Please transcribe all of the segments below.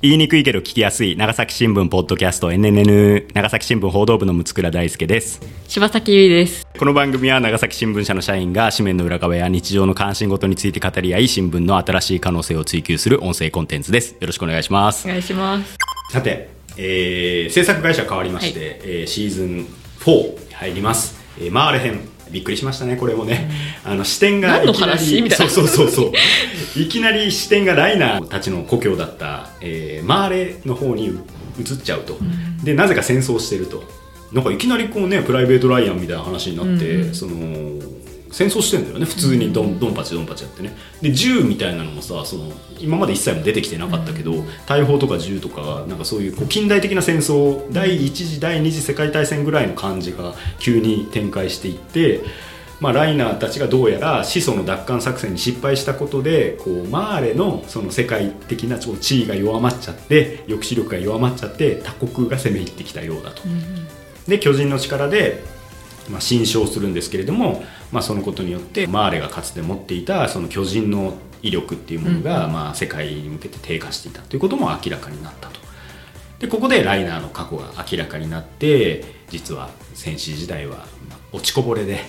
言いにくいけど聞きやすい長崎新聞ポッドキャスト NNN 長崎新聞報道部の六倉大輔です。柴崎優衣です。この番組は長崎新聞社の社員が紙面の裏側や日常の関心事について語り合い新聞の新しい可能性を追求する音声コンテンツです。よろしくお願いします。お願いします。さて、えー制作会社変わりまして、はい。えーシーズン4に入ります、えー、マーレ編びっくりしましたねこれもね、あの視点がいきなりそうそうそうそう。いきなり視点がライナーたちの故郷だった、えーマーレの方に移っちゃうと、でなぜか戦争してると。なんかいきなりこうねプライベート・ライアンみたいな話になって、その戦争してんだよね普通にドン,、ドンパチドンパチやってねで銃みたいなのもさその今まで一切も出てきてなかったけど、大砲とか銃とかなんかそういうこう近代的な戦争第一次第二次世界大戦ぐらいの感じが急に展開していって。まあ、ライナーたちがどうやら始祖の奪還作戦に失敗したことでこうマーレのその世界的な地位が弱まっちゃって抑止力が弱まっちゃって他国が攻め入ってきたようだと。で巨人の力で、まあ、新勝するんですけれども、まあ、そのことによってマーレがかつて持っていたその巨人の威力っていうものが、まあ、世界に向けて低下していたということも明らかになったと。でここでライナーの過去が明らかになって実は戦士時代はまあ落ちこぼれで,、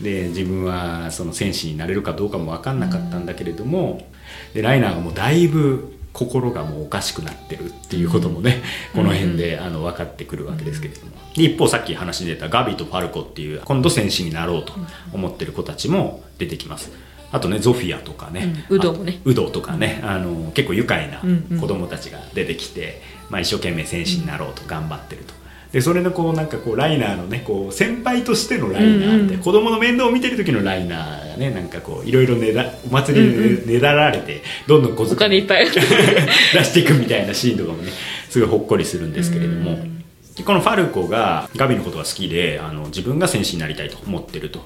で自分はその戦士になれるかどうかも分かんなかったんだけれども、でライナーがもうだいぶ心がもうおかしくなってるっていうこともね、この辺であの分かってくるわけですけれども。で一方さっき話に出たガビとファルコっていう今度戦士になろうと思ってる子たちも出てきます。あとねゾフィアとかね、うん。ウドもね。あウドとかね、あの結構愉快なうんうん。子供たちが出てきて、まあ、一生懸命戦士になろうと頑張ってると。でそれのこうなんかこうライナーのねこう先輩としてのライナーって、うんうん。子供の面倒を見てる時のライナーがねなんかこういろいろねだお祭りでねだられてどんどん小お遣い金いっぱい。出していくみたいなシーンとかもねすごいほっこりするんですけれども、でこのファルコがガビのことが好きであの自分が戦士になりたいと思ってると、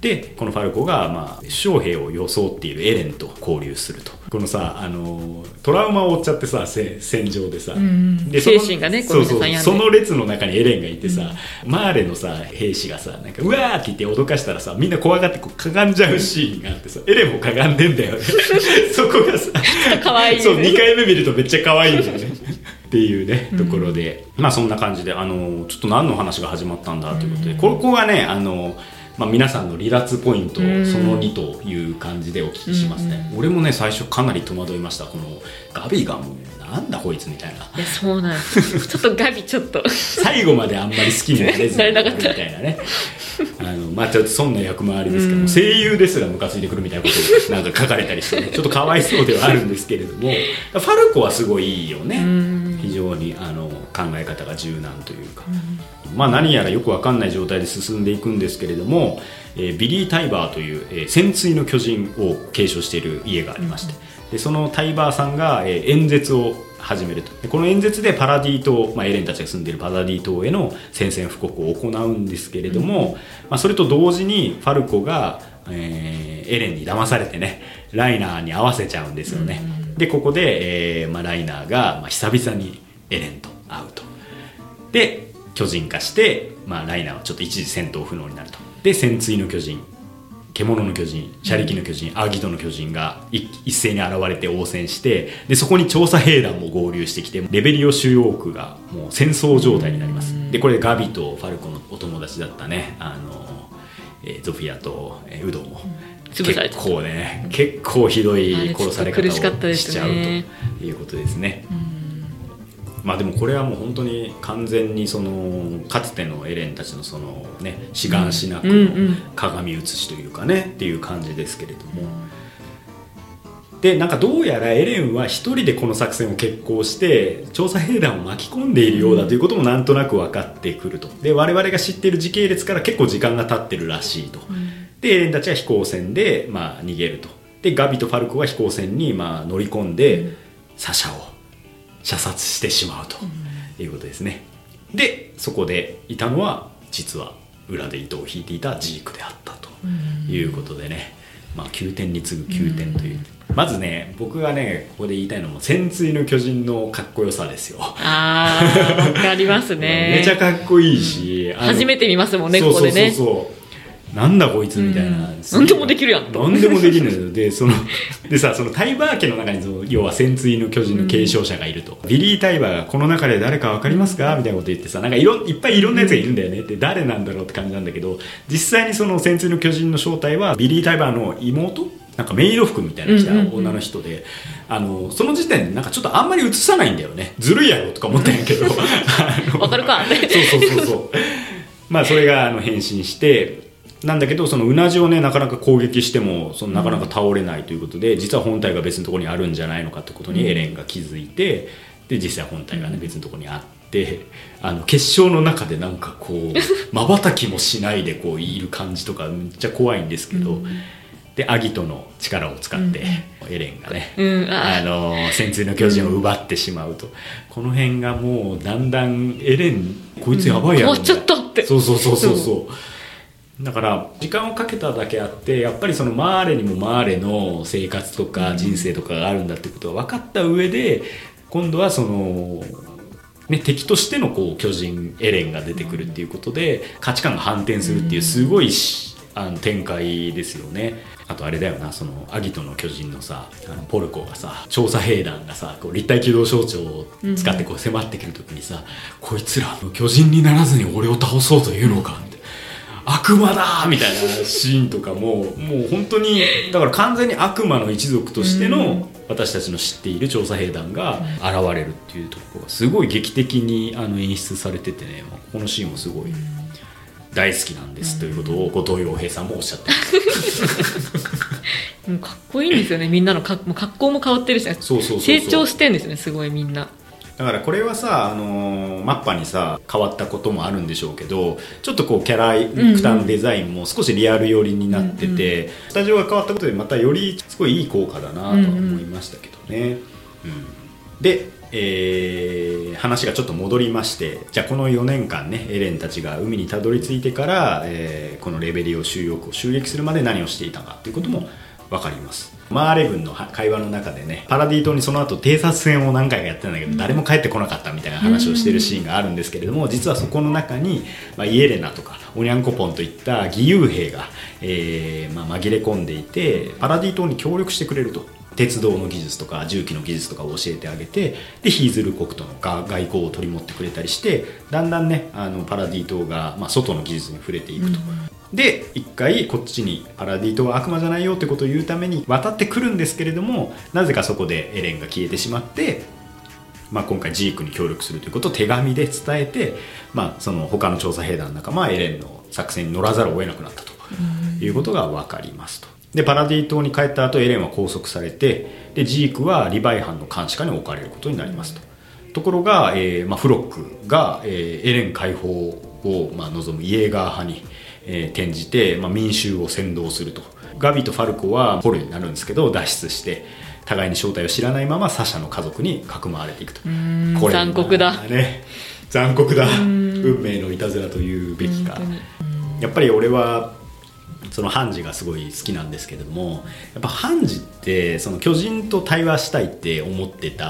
でこのファルコが、まあ、将兵を装っているエレンと交流すると。このさあのトラウマを負っちゃってさせ戦場でさ、んでその精神がねこそうそうその列の中にエレンがいてさ、マーレのさ兵士がさなんかうわーって言って脅かしたらさみんな怖がってこうかがんじゃうシーンがあってさエレンもかがんでんだよね。そこがさ可愛いそう2回目見るとめっちゃ可愛いんだよねっていうねところで、まあそんな感じであのちょっと何の話が始まったんだということで、ここがねあのまあ、皆さんの離脱ポイントその2という感じでお聞きしますね、俺もね最初かなり戸惑いました。このガビがもうなんだこいつみたいな。いやそうなんですちょっとガビちょっと。最後まであんまり好きになれずになれなかった。みたいなね。あのまあちょっとそんな役回りですけども、声優ですらムカついてくるみたいなことがなんか書かれたりしてね。ちょっとかわいそうではあるんですけれどもファルコはすごいいいよね非常にあの考え方が柔軟というか、まあ何やらよくわかんない状態で進んでいくんですけれども、えービリー・タイバーという、えー潜水の巨人を継承している家がありまして、でそのタイバーさんが、えー演説を始めると。この演説でパラディ島、まあ、エレンたちが住んでいるパラディ島への宣戦布告を行うんですけれども、まあ、それと同時にファルコが、えーエレンに騙されてねライナーに合わせちゃうんですよね、でここで、えーまあ、ライナーが、まあ、久々にエレンと会うと。で巨人化して、まあ、ライナーはちょっと一時戦闘不能になると。で潜水の巨人獣の巨人車力の巨人アーギトの巨人がい一斉に現れて応戦してでそこに調査兵団も合流してきてレベリオ主要区がもう戦争状態になります。でこれガビとファルコのお友達だったねあの、えーゾフィアと、えーウドも潰された結構ね結構ひどい殺され方をしちゃうねということですね。まあでもこれはもう本当に完全にそのかつてのエレンたちのそのね志願しなくの鏡写しというかねっていう感じですけれども。でなんかどうやらエレンは一人でこの作戦を決行して調査兵団を巻き込んでいるようだということもなんとなく分かってくると。で我々が知っている時系列から結構時間が経ってるらしいと、でエレンたちは飛行船で、まあ、逃げると。でガビとファルコが飛行船に、まあ、乗り込んで、サシャを射殺してしまうということですね、でそこでいたのは実は裏で糸を引いていたジークであったということでね、まあ、9点に次ぐ9点という、まずね僕がねここで言いたいのも潜水の巨人のかっこよさですよ、あーわかりますね。めちゃかっこいいし、初めて見ますもんねそうそうここでねそうそうなんだこいつみたいな、うん。何でもできるやんと。何でもできるのよ。でそのでさそのタイバー家の中にその要は潜水の巨人の継承者がいると、ビリー・タイバーがこの中で誰か分かりますか？みたいなこと言ってさなんかいろいっぱいいろんなやつがいるんだよね。って誰なんだろうって感じなんだけど実際にその潜水の巨人の正体はビリー・タイバーの妹？なんかメイド服みたいな着た女の人で、あのその時点でなんかちょっとあんまり映さないんだよね。ずるいやろとか思ったんやけど。わかるか。そうそうそうそう。まあそれがあの変身してなんだけどそのうなじをねなかなか攻撃してもそのなかなか倒れないということで、実は本体が別のところにあるんじゃないのかってことにエレンが気づいてで実際本体がね別のところにあってあの決勝の中でなんかこうまばたきもしないでこういる感じとかめっちゃ怖いんですけど、でアギトの力を使ってエレンがね、うん。ああの潜水の巨人を奪ってしまうと、この辺がもうだんだんエレンこいつやばいやろ、もうちょっとって。そうそうそうそうそうだから時間をかけただけあってやっぱりそのマーレにもマーレの生活とか人生とかがあるんだってことが分かった上で今度はその、ね、敵としてのこう巨人エレンが出てくるっていうことで価値観が反転するっていうすごいしあの展開ですよね。あとあれだよなそのアギトの巨人のさあのポルコがさ調査兵団がさこう立体機動装置を使ってこう迫ってくる時にさ、こいつらもう巨人にならずに俺を倒そうというのかみたいな悪魔だみたいなシーンとかももう本当にだから完全に悪魔の一族としての私たちの知っている調査兵団が現れるっていうところがすごい劇的にあの演出されててねまあこのシーンもすごい大好きなんですということを後藤洋平さんもおっしゃってます。かっこいいんですよねみんなの格好も変わってるし成長してんですよねすごいみんなだからこれはさ、あのーマッパにさ変わったこともあるんでしょうけどちょっとこうキャラクターのデザインも少しリアル寄りになってて、スタジオが変わったことでまたよりすごいいい効果だなとは思いましたけどね、うん。で、えー話がちょっと戻りましてじゃあこの4年間ねエレンたちが海にたどり着いてから、えーこのレベリオ収容区を襲撃するまで何をしていたかということも分かりますマーレ軍の会話の中でねパラディ島にその後偵察戦を何回かやってたんだけど、誰も帰ってこなかったみたいな話をしてるシーンがあるんですけれども、実はそこの中に、まあ、イエレナとかオニャンコポンといった義勇兵が、えーまあ、紛れ込んでいてパラディ島に協力してくれると。鉄道の技術とか重機の技術とかを教えてあげてでヒーズル国とのが外交を取り持ってくれたりしてだんだんねあのパラディ島が、まあ、外の技術に触れていくと。で一回こっちにパラディ島は悪魔じゃないよってことを言うために渡ってくるんですけれどもなぜかそこでエレンが消えてしまって、まあ、今回ジークに協力するということを手紙で伝えて、まあ、その他の調査兵団の仲間はエレンの作戦に乗らざるを得なくなったということが分かりますと。でパラディ島に帰った後エレンは拘束されてでジークはリヴァイ班の監視下に置かれることになりますと。ところが、えーまあ、フロックが、えーエレン解放を、まあ、望むイエーガー派に、えー転じて、まあ、民衆を扇動すると。ガビとファルコは捕虜になるんですけど脱出して互いに正体を知らないままサシャの家族にかくまわれていくと。んこれ残酷だ。残酷だ。運命のいたずらというべきか。やっぱり俺はそのハンジがすごい好きなんですけれどもやっぱハンジってその巨人と対話したいって思ってた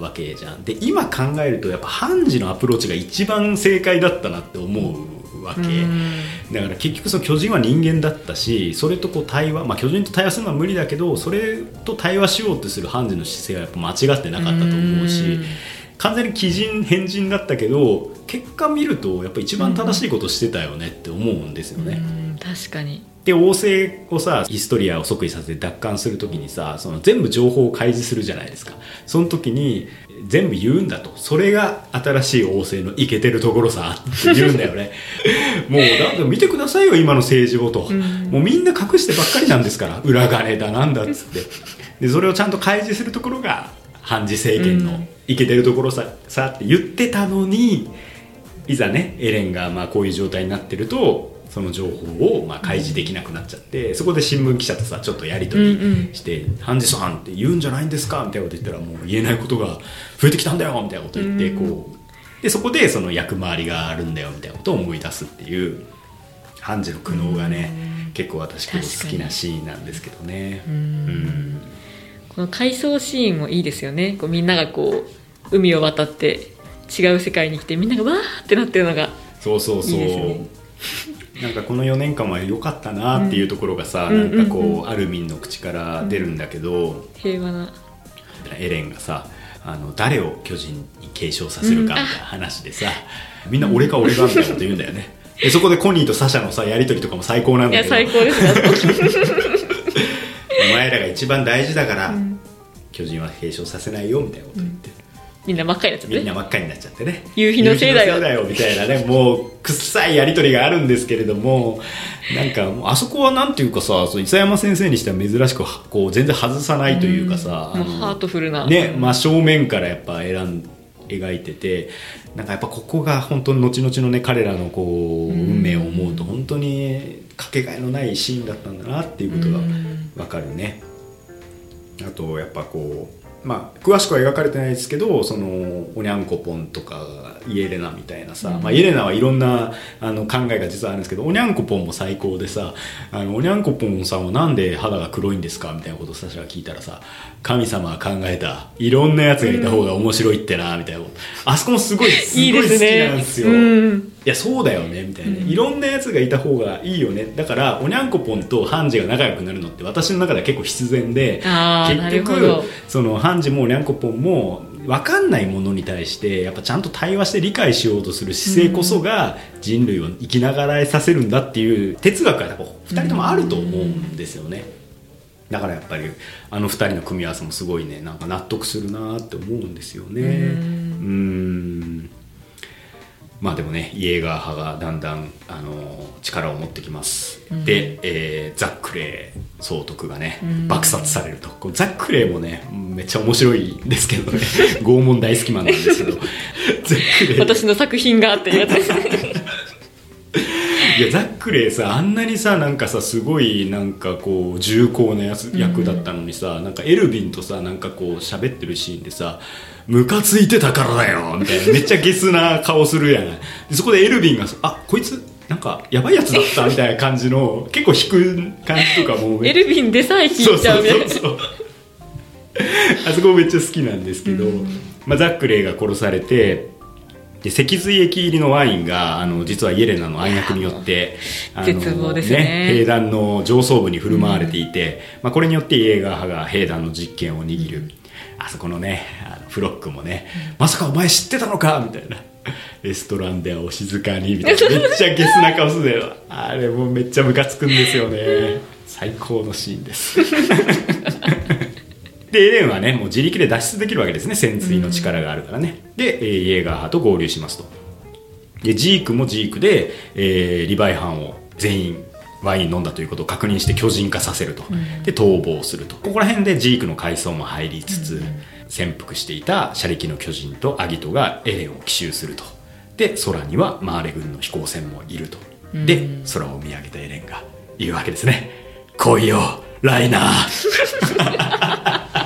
わけじゃん。で今考えるとやっぱハンジのアプローチが一番正解だったなって思うわけ。だから結局その巨人は人間だったしそれとこう対話、まあ、巨人と対話するのは無理だけどそれと対話しようとするハンジの姿勢はやっぱ間違ってなかったと思うし完全に鬼人変人だったけど結果見るとやっぱ一番正しいことしてたよねって思うんですよね。うん。確かに。で王政をさヒストリアを即位させて奪還する時にさその全部情報を開示するじゃないですか。その時に全部言うんだと。それが新しい王政のイケてるところさって言うんだよね。もうだって見てくださいよ今の政治をと、もうみんな隠してばっかりなんですから裏金だなんだっつって。でそれをちゃんと開示するところが判事政権のイケてるところささって言ってたのにいざねエレンがまあこういう状態になってるとその情報をまあ開示できなくなっちゃって、そこで新聞記者とさちょっとやり取りして「ハンジさんって言うんじゃないんですか?」みたいなこと言ったらもう言えないことが増えてきたんだよみたいなこと言ってこう。でそこでその役回りがあるんだよみたいなことを思い出すっていうハンジの苦悩がね結構私結構好きなシーンなんですけどね。うん。この回想シーンもいいですよね。こうみんながこう海を渡って違う世界に来てみんながわーってなってるのがそうそうそうなんかこの4年間は良かったなっていうところがさ、うんなんかこう、うん。うんうんアルミンの口から出るんだけど、平和な。エレンがさあの誰を巨人に継承させるかみたいな話でさ、みんな俺か俺かみたいなこと言うんだよね。でそこでコニーとサシャのさやり取りとかも最高なんだけど。最高ですね お前らが一番大事だから、ん。巨人は継承させないよみたいなこと言って、みんな真っ赤になっちゃってみんな真っ赤になっちゃってね。夕日のせいだよ。みたいなね。もう臭いやり取りがあるんですけれどもなんかもうあそこはなんていうかさそう伊佐山先生にしては珍しくこう全然外さないというかさ、うハートフルな。ね真正面からやっぱ選ん描いててなんかやっぱここが本当に後々のね彼らのこう運命を思うと本当にかけがえのないシーンだったんだなっていうことがわかるね。あとやっぱこうまあ詳しくは描かれてないですけどそのおにゃんこぽんとかイエレナみたいなさ、まあ、イエレナはいろんなあの考えが実はあるんですけどおにゃんこぽんも最高でさあのおにゃんこぽんさんはなんで肌が黒いんですかみたいなことをサシャが聞いたらさ神様は考えたいろんなやつがいた方が面白いってなみたいなこと。あそこもすごいす いいごい好きですねなんですよ。うん。いやそうだよねみたいな、いろんなやつがいた方がいいよね。だからおにゃんこぽんとハンジが仲良くなるのって私の中では結構必然で結局そのハンジもおにゃんこぽんも分かんないものに対してやっぱちゃんと対話して理解しようとする姿勢こそが人類を生きながらえさせるんだっていう哲学がやっぱ2人ともあると思うんですよね。だからやっぱりあの2人の組み合わせもすごいねなんか納得するなって思うんですよね。うんまあでもねイエーガー派がだんだんあの力を持ってきます、で、えーザックレー総督がね爆殺されると。ザックレーもねめっちゃ面白いんですけどね。拷問大好きマンなんですけど。私の作品があってやつですいやザックレーさあんなにさなんかさすごいなんかこう重厚なやつ役だったのにさ、なんかエルヴィンとさなんかこう喋ってるシーンでさムカついてたからだよみたいな。めっちゃゲスな顔するやん。でそこでエルヴィンがさあこいつなんかやばいやつだったみたいな感じの結構引く感じとかもめ エルヴィンでさえ聞そうそういちゃうみたいな。そうそうあそこめっちゃ好きなんですけど、まあ、ザックレーが殺されてで脊髄液入りのワインがあの実はイエレナの暗躍によってあの 絶望ですね。兵団の上層部に振る舞われていて、まあ、これによってイエーガー派が兵団の実権を握る、あそこのねあのフロックもね、まさかお前知ってたのかみたいな。レストランではお静かにみたいな。めっちゃゲスな顔するよ。あれもめっちゃムカつくんですよね。最高のシーンです でエレンはねもう自力で脱出できるわけですね。潜水の力があるからね、で、えーイエーガー派と合流しますと。でジークもジークで、えーリヴァイ班を全員ワイン飲んだということを確認して巨人化させると、で逃亡すると。ここら辺でジークの階層も入りつつ、潜伏していた車力の巨人とアギトがエレンを奇襲すると。で空にはマーレ軍の飛行船もいると。で空を見上げたエレンが言うわけですね。来いよライナー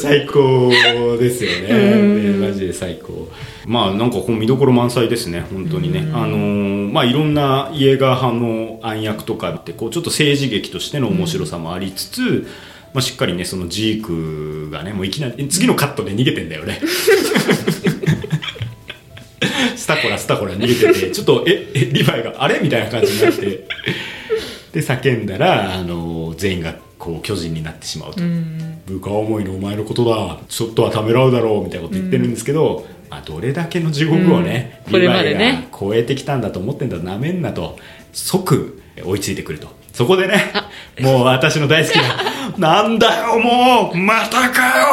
最高ですよね、ねマジで最高。まあなんかこう見どころ満載ですね本当にね。あのーまあいろんなイエーガー派の暗躍とかってこうちょっと政治劇としての面白さもありつつ、まあ、しっかりねそのジークがねもういきなり次のカットで逃げてんだよねスタコラスタコラ逃げててちょっとええリヴァイがあれ？みたいな感じになって。で叫んだらあの全員がこう巨人になってしまうと、部下思いのお前のことだ。ちょっとはためらうだろうみたいなこと言ってるんですけど、まあ、どれだけの地獄をね、うん。リヴァイが超えてきたんだと思ってんだなめんなと即追いついてくると。そこでねもう私の大好きな「なんだよもうまたかよ!」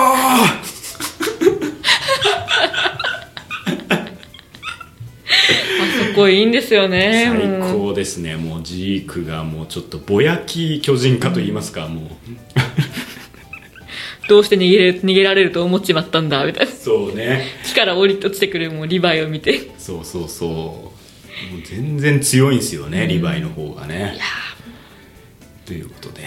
あそこいいんですよね。最高ですね。もうジークがもうちょっとぼやき巨人化と言いますか、もう。どうして逃げれ逃げられると思っちまったんだみたいな。そうね。木から降り落ちてくるもうリヴァイを見て。そうそうそう。もう全然強いんですよね、リヴァイの方がね。ということで。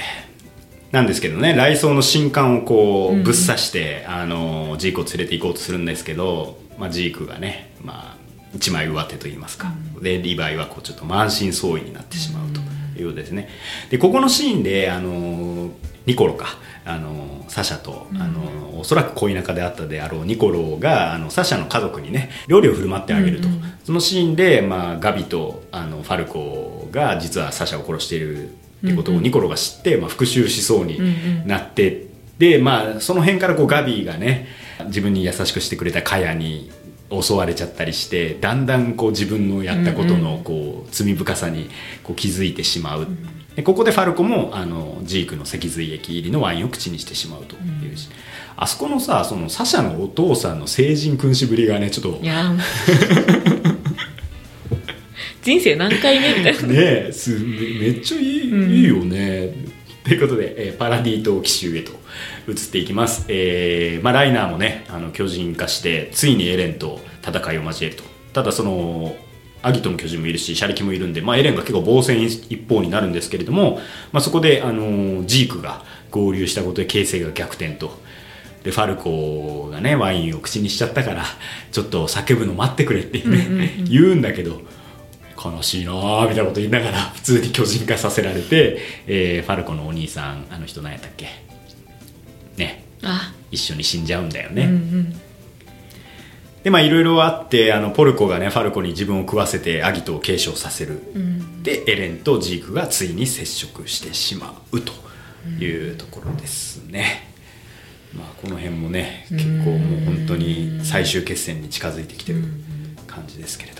なんですけどね雷装の新刊をこうぶっ刺して、あのジークを連れて行こうとするんですけど、まあ、ジークがね、まあ、一枚上手と言いますか、でリヴァイはこうちょっと満身創痍になってしまうというですね。でここのシーンであのニコロか。あのサシャと、あのおそらく恋仲であったであろうニコロがあのサシャの家族にね料理を振る舞ってあげると、うんうんそのシーンで、まあ、ガビとあのファルコが実はサシャを殺しているってことうんうんをニコロが知って、まあ、復讐しそうにうんうんなって、でまあその辺からこうガビーがね自分に優しくしてくれたカヤに襲われちゃったりしてだんだんこう自分のやったことうんうん。のこう罪深さにこう気づいてしまう、でここでファルコもあのジークの脊髄液入りのワインを口にしてしまうというし、あそこのさそのサシャのお父さんの成人君子ぶりがねちょっと。人生何回目みたいな。ねえすめめっちゃいい,、うん。いいよね ということで、えーパラディ島奇襲へと移っていきます、えーまあ、ライナーもねあの巨人化してついにエレンと戦いを交えると。ただそのアギトの巨人もいるしシャリキもいるんで、まあ、エレンが結構防戦一方になるんですけれども、まあ、そこで、あのージークが合流したことで形勢が逆転と。でファルコがねワインを口にしちゃったからちょっと叫ぶの待ってくれって、ねうんうんうん。言うんだけど悲しいなーみたいなこと言いながら 普通に巨人化させられて、えーファルコのお兄さんあの人何やったっけ？ね。あ。一緒に死んじゃうんだようんね、うん。でまあいろいろあってあのポルコがねファルコに自分を食わせてアギトを継承させる、うん。でエレンとジークがついに接触してしまうというところですね、まあこの辺もね結構もう本当に最終決戦に近づいてきてる感じですけれども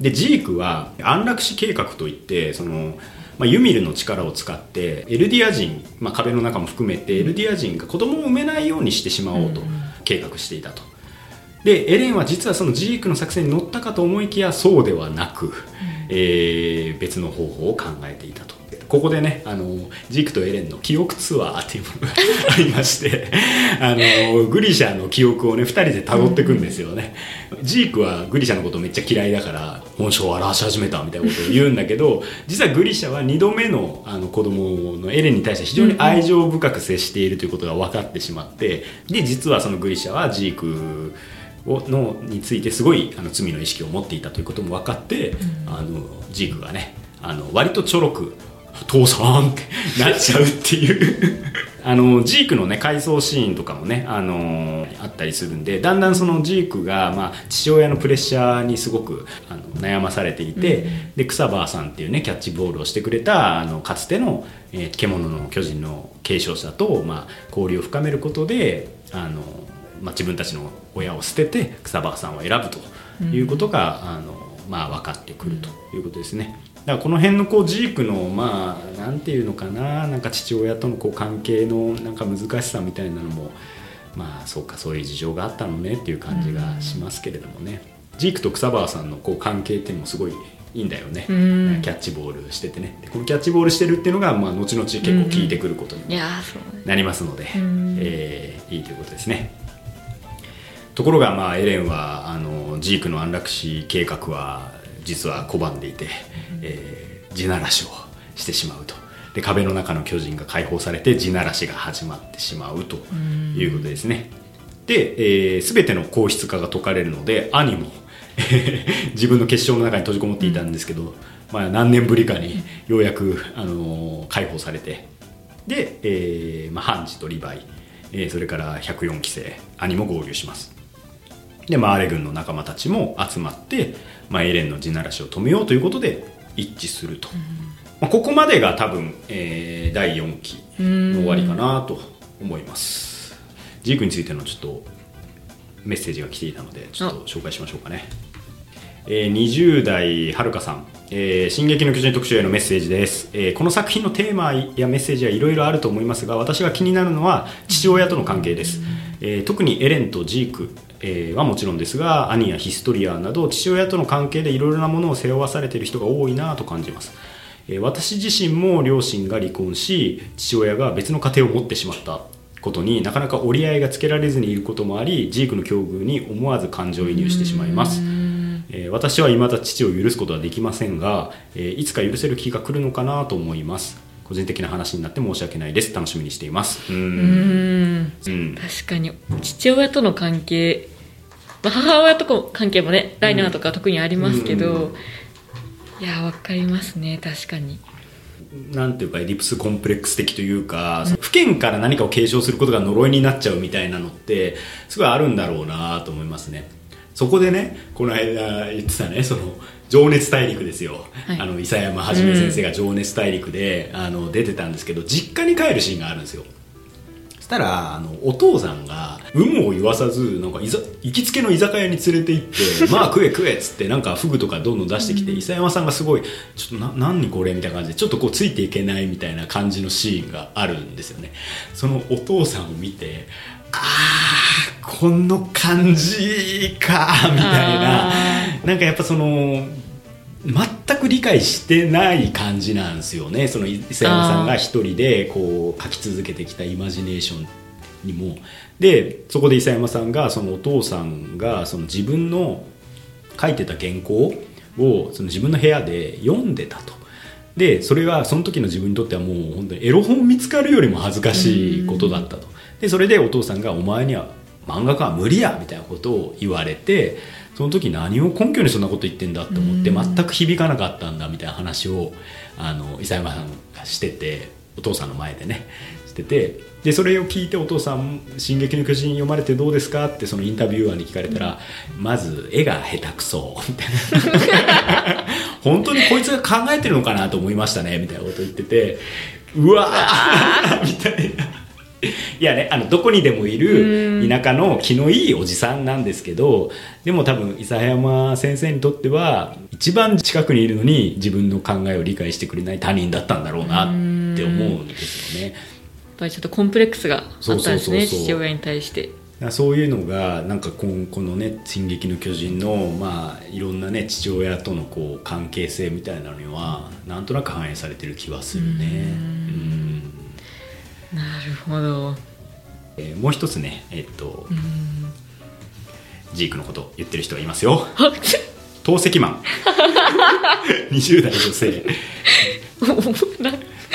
でジークは安楽死計画といってその、まあ、ユミルの力を使ってエルディア人、まあ、壁の中も含めてエルディア人が子供を産めないようにしてしまおうと計画していたと。でエレンは実はそのジークの作戦に乗ったかと思いきやそうではなく、えー別の方法を考えていたとここでねあのジークとエレンの記憶ツアーっていうものがありまして あのグリシャの記憶をね2人で辿っていくんですよね、ジークはグリシャのことめっちゃ嫌いだから本性を表し始めたみたいなことを言うんだけど 実はグリシャは2度目のあの子供のエレンに対して非常に愛情深く接しているということが分かってしまってで実はそのグリシャはジークをのについてすごいあの罪の意識を持っていたということも分かって、あのジークがねあの割とちょろく「父さん!」ってなっちゃうっていう あのジークのね回想シーンとかもねあのあったりするんでだんだんそのジークが、まあ、父親のプレッシャーにすごくあの悩まされていて、で草葉さんっていうねキャッチボールをしてくれたあのかつての、えー獣の巨人の継承者と、まあ、交流を深めることであのまあ、自分たちの親を捨てて草葉さんを選ぶということが、あのまあ、分かってくるということですね。だからこの辺のこうジークのまあなんていうのかななんか父親とのこう関係のなんか難しさみたいなのもまあそうかそういう事情があったのねっていう感じがしますけれどもね、ジークと草葉さんのこう関係っていうのもすごいいいんだよね、うん。キャッチボールしててね。でこのキャッチボールしてるっていうのがまあ後々結構効いてくることになりますので、うん。えーいいということですね。ところがまあエレンはあのジークの安楽死計画は実は拒んでいて、えー地ならしをしてしまうと。で壁の中の巨人が解放されて地ならしが始まってしまうということですね。で、えー、全ての皇室化が解かれるので兄も 自分の結晶の中に閉じこもっていたんですけど、まあ、何年ぶりかにようやく、あのー解放されて。で、えーまあ、ハンジとリヴァイ、えーそれから104期生兄も合流します。でマーレ軍の仲間たちも集まって、まあ、エレンの地ならしを止めようということで一致すると、まあ、ここまでが多分、えー第4期の終わりかなと思います。ジークについてのちょっとメッセージが来ていたのでちょっと紹介しましょうかね。えー20代はるかさん、えー進撃の巨人特集へのメッセージです、えーこの作品のテーマやメッセージはいろいろあると思いますが私が気になるのは父親との関係です、えー特にエレンとジーク、えーはもちろんですが兄やヒストリアなど父親との関係でいろいろなものを背負わされている人が多いなと感じます。えー私自身も両親が離婚し父親が別の家庭を持ってしまったことになかなか折り合いがつけられずにいることもありジークの境遇に思わず感情移入してしまいます、えー私は未だ父を許すことはできませんが、えーいつか許せる日が来るのかなと思います。個人的な話になって申し訳ないです。楽しみにしています。うん。うん。確かに父親との関係、母親との関係もねライナーとか特にありますけど、うん。いやわかりますね確かに。なんていうかエディプスコンプレックス的というか、不健から何かを継承することが呪いになっちゃうみたいなのってすごいあるんだろうなと思いますね。そこでねこの間言ってたねその情熱大陸ですよ、はい。あの伊佐山はじめ先生が情熱大陸で、あの出てたんですけど実家に帰るシーンがあるんですよ。そしたらあのお父さんが有無を言わさずなんかいざ行きつけの居酒屋に連れて行って「まあ食え食え」っつってなんかフグとかどんどん出してきて伊佐山さんがすごい「ちょっとな何これ?」みたいな感じでちょっとこうついていけないみたいな感じのシーンがあるんですよね。そのお父さんを見てあーこの感じかみたいな。なんかやっぱその全く理解してない感じなんですよね。その伊佐山さんが一人でこう書き続けてきたイマジネーションにも。でそこで伊佐山さんがそのお父さんがその自分の書いてた原稿をその自分の部屋で読んでたと。でそれがその時の自分にとってはもう本当にエロ本見つかるよりも恥ずかしいことだったと。でそれでお父さんが「お前には漫画家は無理や」みたいなことを言われてその時何を根拠にそんなこと言ってんだって思って全く響かなかったんだみたいな話をあの伊佐山さんがしててお父さんの前でねしててでそれを聞いてお父さん「進撃の巨人」読まれてどうですかってそのインタビュアーに聞かれたら、まず絵が下手くそみたいな本当にこいつが考えてるのかなと思いましたねみたいなこと言っててうわーみたいな いやねあのどこにでもいる田舎の気のいいおじさんなんですけどでも多分諫山先生にとっては一番近くにいるのに自分の考えを理解してくれない他人だったんだろうなって思うんですよね。やっぱりちょっとコンプレックスがあったんですね父親に対して。そういうのがなんかこんこのね「進撃の巨人の」まあいろんなね父親とのこう関係性みたいなのにはなんとなく反映されてる気はするね。うんなるほど。えーもう一つねえっと、ジークのこと言ってる人がいますよ。あ透析マン。20代女性。な。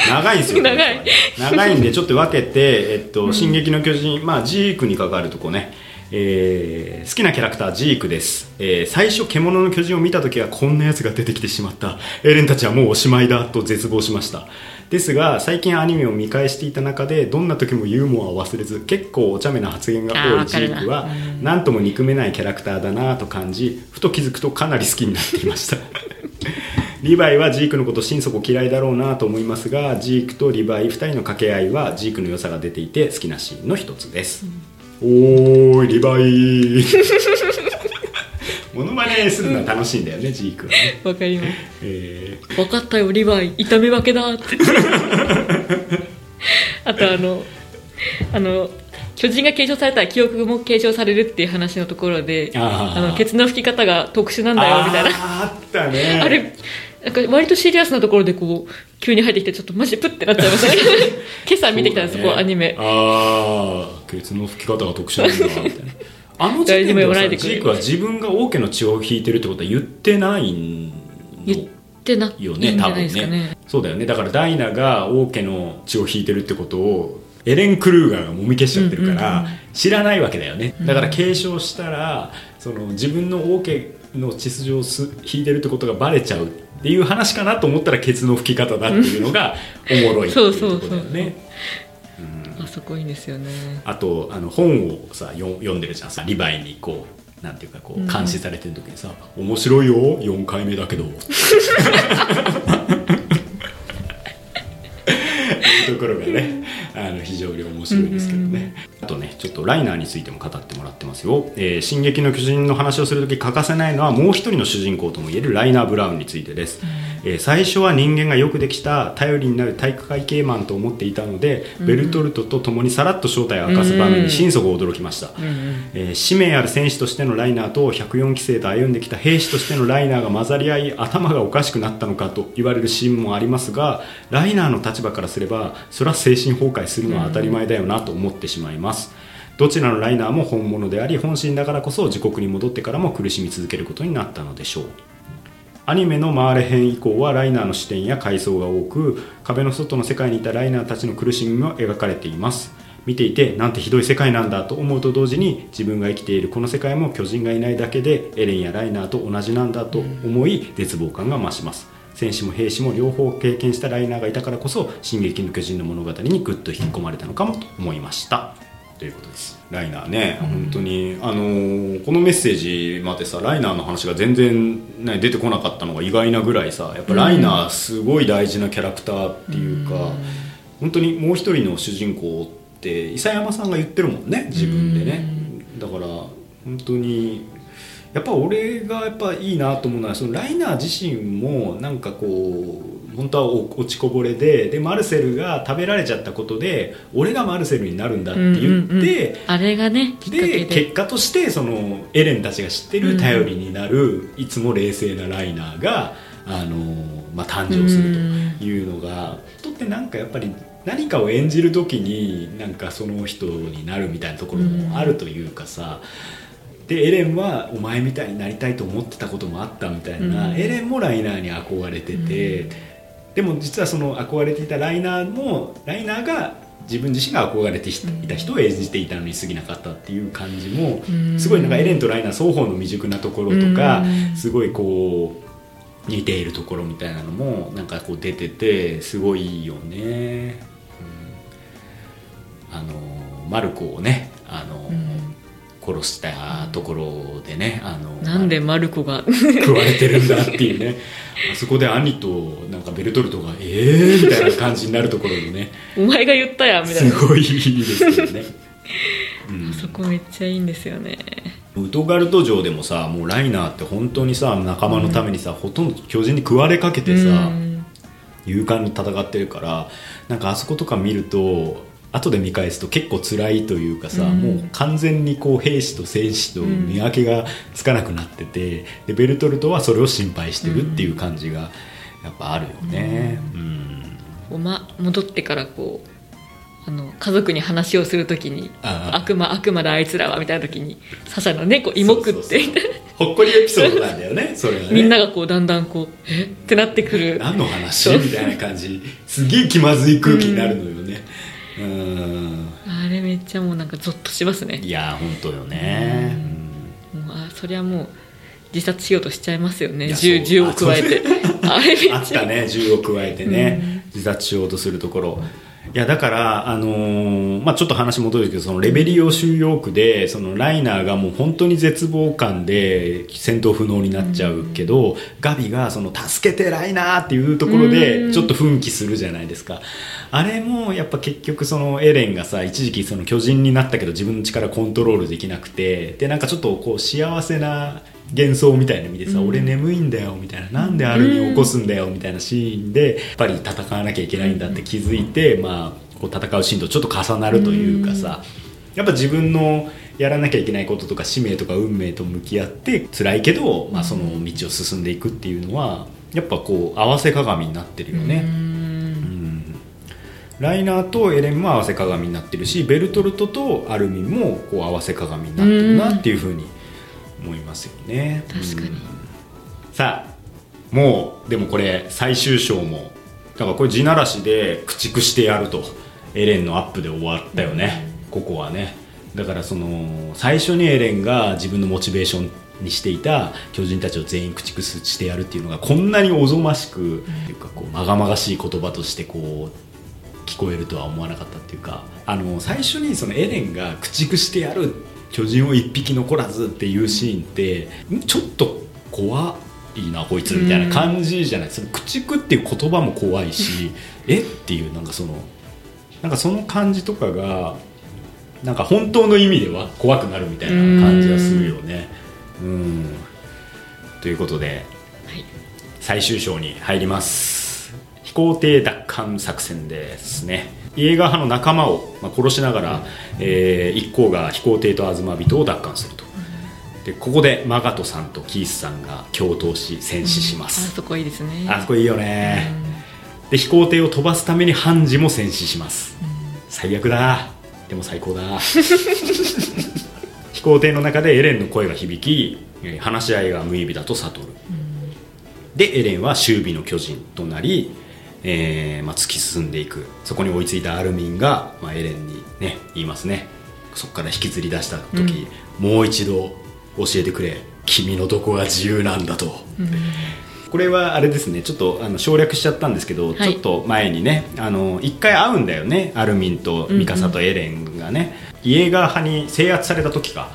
長いんですよ長い。長いんでちょっと分けて「えっと進撃の巨人」まあジークに関わるとこね。えー好きなキャラクタージークです、えー最初獣の巨人を見た時はこんなやつが出てきてしまった。エレンたちはもうおしまいだと絶望しましたですが最近アニメを見返していた中でどんな時もユーモアを忘れず結構お茶目な発言が多いジあークは何とも憎めないキャラクターだなと感じふと気づくとかなり好きになっていました。リヴァイはジークのこと心底嫌いだろうなと思いますがジークとリヴァイ2人の掛け合いはジークの良さが出ていて好きなシーンの一つです、おーいリヴァイモノマネするのは楽しいんだよね、ジークはね、わかります。え分かったよリヴァイ痛め分けだって。あとあのあの巨人が継承されたら記憶も継承されるっていう話のところであー。のケツの吹き方が特殊なんー、だよみたいな。あったね。あれなんか割とシリアスなところでこう急に入ってきてちょっとマジでプッてなっちゃいましたね今朝見てきたんです、ね。こうアニメ。ああケツの吹き方が特殊なんだみたいなあの時点でさジークは自分が王家の血を引いてるってことは言ってないの言ってないよね多分ねね。そうだよね。だからダイナが王家の血を引いてるってことをエレン・クルーガーがもみ消しちゃってるから、うんうんうん。知らないわけだよね。だから継承したら、その自分の王家の血筋をす引いてるってことがバレちゃうっていう話かなと思ったらケツの吹き方だっていうのがおもろいっていうところだよね。あそこいいんですよね。あとあの本をさよ読んでるじゃん。さリヴァイにこうなんていうかこう監視されてる時にさ「面白いよ4回目だけど」いうところがねあの非常に面白いですけどね、あとねちょっとライナーについても語ってもらってますよ「えー進撃の巨人」の話をする時欠かせないのはもう一人の主人公ともいえるライナー・ブラウンについてです、えー最初は人間がよくできた頼りになる体育会系マンと思っていたので、ベルトルトと共にさらっと正体を明かす場面に心底驚きました、えー使命ある戦士としてのライナーと104期生と歩んできた兵士としてのライナーが混ざり合い頭がおかしくなったのかと言われるシーンもありますがライナーの立場からすればそれは精神崩壊するのは当たり前だよなと思ってしまいます、どちらのライナーも本物であり本心だからこそ自国に戻ってからも苦しみ続けることになったのでしょうアニメのマーレ編以降はライナーの視点や階層が多く壁の外の世界にいたライナーたちの苦しみも描かれています。見ていてなんてひどい世界なんだと思うと同時に自分が生きているこの世界も巨人がいないだけでエレンやライナーと同じなんだと思い絶望感が増します。戦士も兵士も両方経験したライナーがいたからこそ「進撃の巨人」の物語にぐっと引き込まれたのかもと思いました。ということです。ライナーね、本当に。あのーこのメッセージまでさライナーの話が全然、ね、出てこなかったのが意外なぐらいさやっぱライナーすごい大事なキャラクターっていうか、本当にもう一人の主人公って伊佐山さんが言ってるもんね自分でね、だから本当にやっぱ俺がやっぱいいなと思うのはそのライナー自身もなんかこう本当は落ちこぼれででマルセルが食べられちゃったことで俺がマルセルになるんだって言って、うんうんうん。あれがねきっかけで。で結果としてそのエレンたちが知ってる頼りになる、いつも冷静なライナーがあの、まあ、誕生するというのが、人ってなんかやっぱり何かを演じる時になんかその人になるみたいなところもあるというかさ、でエレンはお前みたいになりたいと思ってたこともあったみたいな、うん。エレンもライナーに憧れてて。でも実はその憧れていたライナーもライナーが自分自身が憧れていた人を演じていたのに過ぎなかったっていう感じもうん。すごいなんかエレンとライナー双方の未熟なところとかうん。すごいこう似ているところみたいなのもなんかこう出ててすごいいいよね。うん。あのマルコをねあの、うん殺したところでねあのなんでマルコが食われてるんだっていうね。あそこで兄となんかベルトルトが「えー!」みたいな感じになるところもね。お前が言ったやんみたいな。すごいいいですけどね、うん。そこめっちゃいいんですよね。ウトガルト城でもさもうライナーって本当にさ仲間のためにさ、ほとんど巨人に食われかけてさ、うん。勇敢に戦ってるからなんかあそことか見ると後で見返すと結構辛いというかさ、うん。もう完全にこう兵士と戦士と見分けがつかなくなってて、でベルトルトはそれを心配してるっていう感じがやっぱあるよね。うん。ま、戻ってからこうあの家族に話をするときに悪魔悪魔だあいつらはみたいな時にサシャのねこう芋食ってほっこりエピソードなんだよね それがね。みんながこうだんだんこうえ？ってなってくる。何の話？みたいな感じ。すげえ気まずい空気になるのよね。うんあれめっちゃもうなんかゾッとしますね。いや本当よね、もうあそりゃもう自殺しようとしちゃいますよね。銃銃を加えて。あれめっちゃ。あったね。銃を加えてね、自殺しようとするところいやだから、あのーまあ、ちょっと話戻るけどそのレベリオ収容区でそのライナーがもう本当に絶望感で戦闘不能になっちゃうけど、ガビがその助けてライナーっていうところうんでちょっと奮起するじゃないですか。あれもやっぱ結局そのエレンがさ一時期その巨人になったけど自分の力コントロールできなくてでなんかちょっとこう幸せな幻想みたいな意味でさ、俺眠いんだよみたいななんでアルミを起こすんだよみたいなシーンでやっぱり戦わなきゃいけないんだって気づいて、まあ、こう戦うシーンとちょっと重なるというかさ、やっぱ自分のやらなきゃいけないこととか使命とか運命と向き合って辛いけど、まあ、その道を進んでいくっていうのはやっぱこう合わせ鏡になってるよね。うん。うん。ライナーとエレンも合わせ鏡になってるしベルトルトとアルミンもこう合わせ鏡になってるなっていうふうに思いますよね。確かに。うん。さあもうでもこれ最終章もだからこれ地ならしで駆逐してやるとエレンのアップで終わったよね、ここはね。だからその最初にエレンが自分のモチベーションにしていた巨人たちを全員駆逐してやるっていうのがこんなにおぞましく、っていうかこうまがまがしい言葉としてこう聞こえるとは思わなかったっていうかあの最初にそのエレンが駆逐してやる巨人を一匹残らずっていうシーンってんちょっと怖いなこいつみたいな感じじゃない、その駆逐っていう言葉も怖いし え？っていうなんかそのなんかその感じとかがなんか本当の意味では怖くなるみたいな感じがするよね。うん。ということではい。最終章に入ります。飛行艇奪還作戦ですねイエーガー派の仲間を、まあ、殺しながら、えー一行が飛行艇とアズマビトを奪還すると。でここでマガトさんとキースさんが共闘し戦死しまあす、そこいいですね。あそこいいよね、で飛行艇を飛ばすためにハンジも戦死します、最悪だ。でも最高だ。飛行艇の中でエレンの声が響きえー話し合いが無意味だと悟る、でエレンは終尾の巨人となり、えーまあ、突き進んでいく。そこに追いついたアルミンが、まあ、エレンにね言いますね。そこから引きずり出した時、もう一度教えてくれ。君のどこが自由なんだと、これはあれですね。ちょっとあの省略しちゃったんですけど、はい。ちょっと前にねあの一回会うんだよね。アルミンとミカサとエレンがね、イエーガー派に制圧された時か。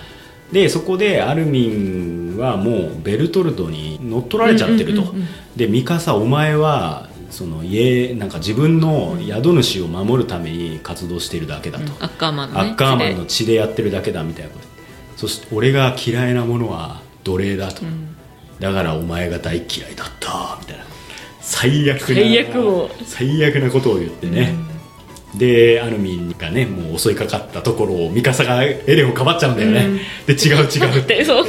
でそこでアルミンはもうベルトルトに乗っ取られちゃってると、うんうんうんうん。でミカサお前はその家なんか自分の宿主を守るために活動しているだけだと、アッカーマンの、ね、アッカーマンの血血でやってるだけだみたいなこと。そして俺が嫌いなものは奴隷だと、でうん。だからお前が大嫌いだったみたいな。最悪な最悪を。最悪なことを言ってね、でアルミンがねもう襲いかかったところをミカサがエレンをかばっちゃうんだよね、うん。で違う違うってでそう。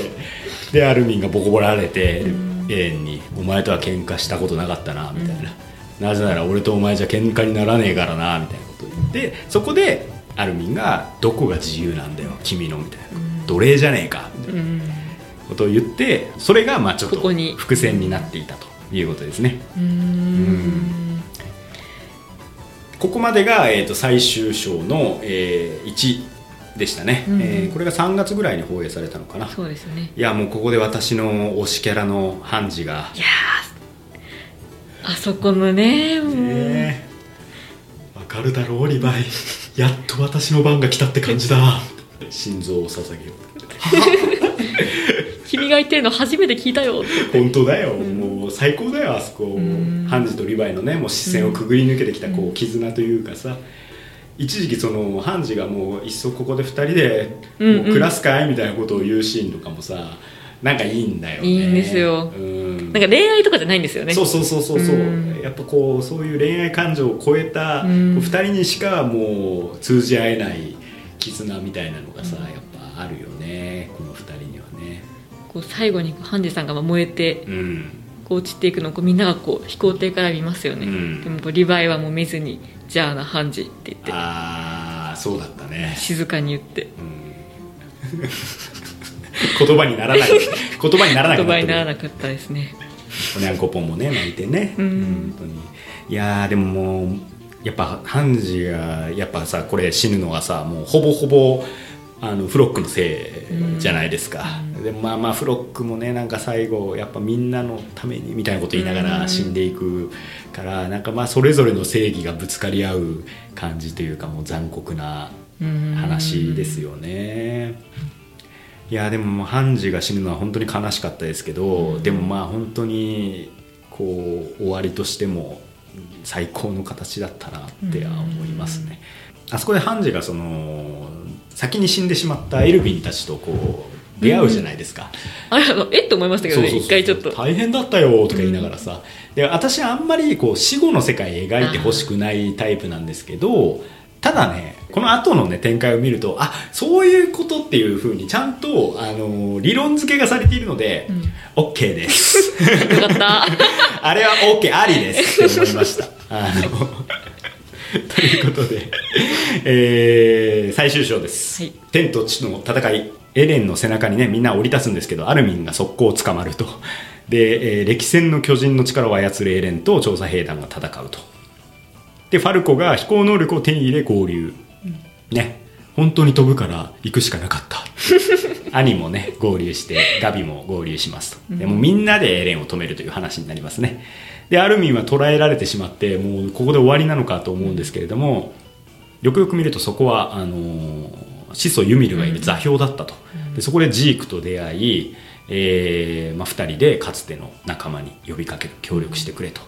でアルミンがボコボコられて、エレンに「お前とは喧嘩したことなかったな」みたいな、なぜなら俺とお前じゃ喧嘩にならねえからなみたいなことを言ってそこでアルミンが「どこが自由なんだよ君の」みたいな「奴隷じゃねえか」みたいなうんことを言ってそれがまあちょっと伏線になっていたということですね。うーん。ここまでが、えー、と最終章の、えー1でしたね、うん。えーこれが3月ぐらいに放映されたのかな。そうですね。いやもうここで私の推しキャラのハンジがいやーあそこのねもう、ねわかるだろうリヴァイ。やっと私の番が来たって感じだ。心臓を捧げよ 君が言ってるの初めて聞いたよ。本当だよ、もう最高だよあそこ、ん。ハンジとリヴァイのねもう視線をくぐり抜けてきたこう絆というかさ。一時期そのハンジがもういっそここで2人でうんうん。もう暮らすかい？みたいなことを言うシーンとかもさなんかいいんだよね。いいんですよ。うん。なんか恋愛とかじゃないんですよね。そうそうそうそうそう、うん。やっぱこうそういう恋愛感情を超えたうん。2人にしかもう通じ合えない絆みたいなのがさ、やっぱあるよね。この2人にはね。こう最後にハンジさんがまあ燃えてうん。こう落ちていくのをこうみんながこう飛行艇から見ますよね、うん。でもこうリヴァイはもう見ずに「じゃあなハンジ」って言って。ああそうだったね、静かに言って。うん、言葉にならない。言葉にならなく言葉にならなかったですね。おにゃんこぽんもね泣いてね、うん。本当に。いやーでももうやっぱハンジがやっぱさこれ死ぬのはさもうほぼほぼあのフロックのせいじゃないですか、でもまあまあフロックもねなんか最後やっぱみんなのためにみたいなこと言いながうんら死んでいくから、なんかまあそれぞれの正義がぶつかり合う感じというかもう残酷な話ですよね。いやでももうハンジが死ぬのは本当に悲しかったですけど、でもまあ本当にこう終わりとしても最高の形だったなっては思いますね。あそこでハンジがその先に死んでしまったエルヴィンたちとこう出会うじゃないですか。あれあのえっと思いましたけどね一回ちょっと。大変だったよとか言いながらさ、で私あんまりこう死後の世界描いてほしくないタイプなんですけどただねこの後のね展開を見るとあそういうことっていうふうにちゃんとあの理論付けがされているので、OK です。よかった。あれは OK ありですって思いました。あの ということで、えー最終章です、はい。天と地の戦い。エレンの背中にねみんな降り立つんですけどアルミンが速攻を捕まると。で、えー歴戦の巨人の力を操るエレンと調査兵団が戦うと。でファルコが飛行能力を手に入れ合流、ね。本当に飛ぶから行くしかなかった。兄もね合流してガビも合流しますと。でもみんなでエレンを止めるという話になりますね。でアルミンは捕らえられてしまってもうここで終わりなのかと思うんですけれどもよくよく見るとそこはあのー始祖ユミルがいる座標だったと、でそこでジークと出会い、えーまあ、2人でかつての仲間に呼びかける協力してくれと。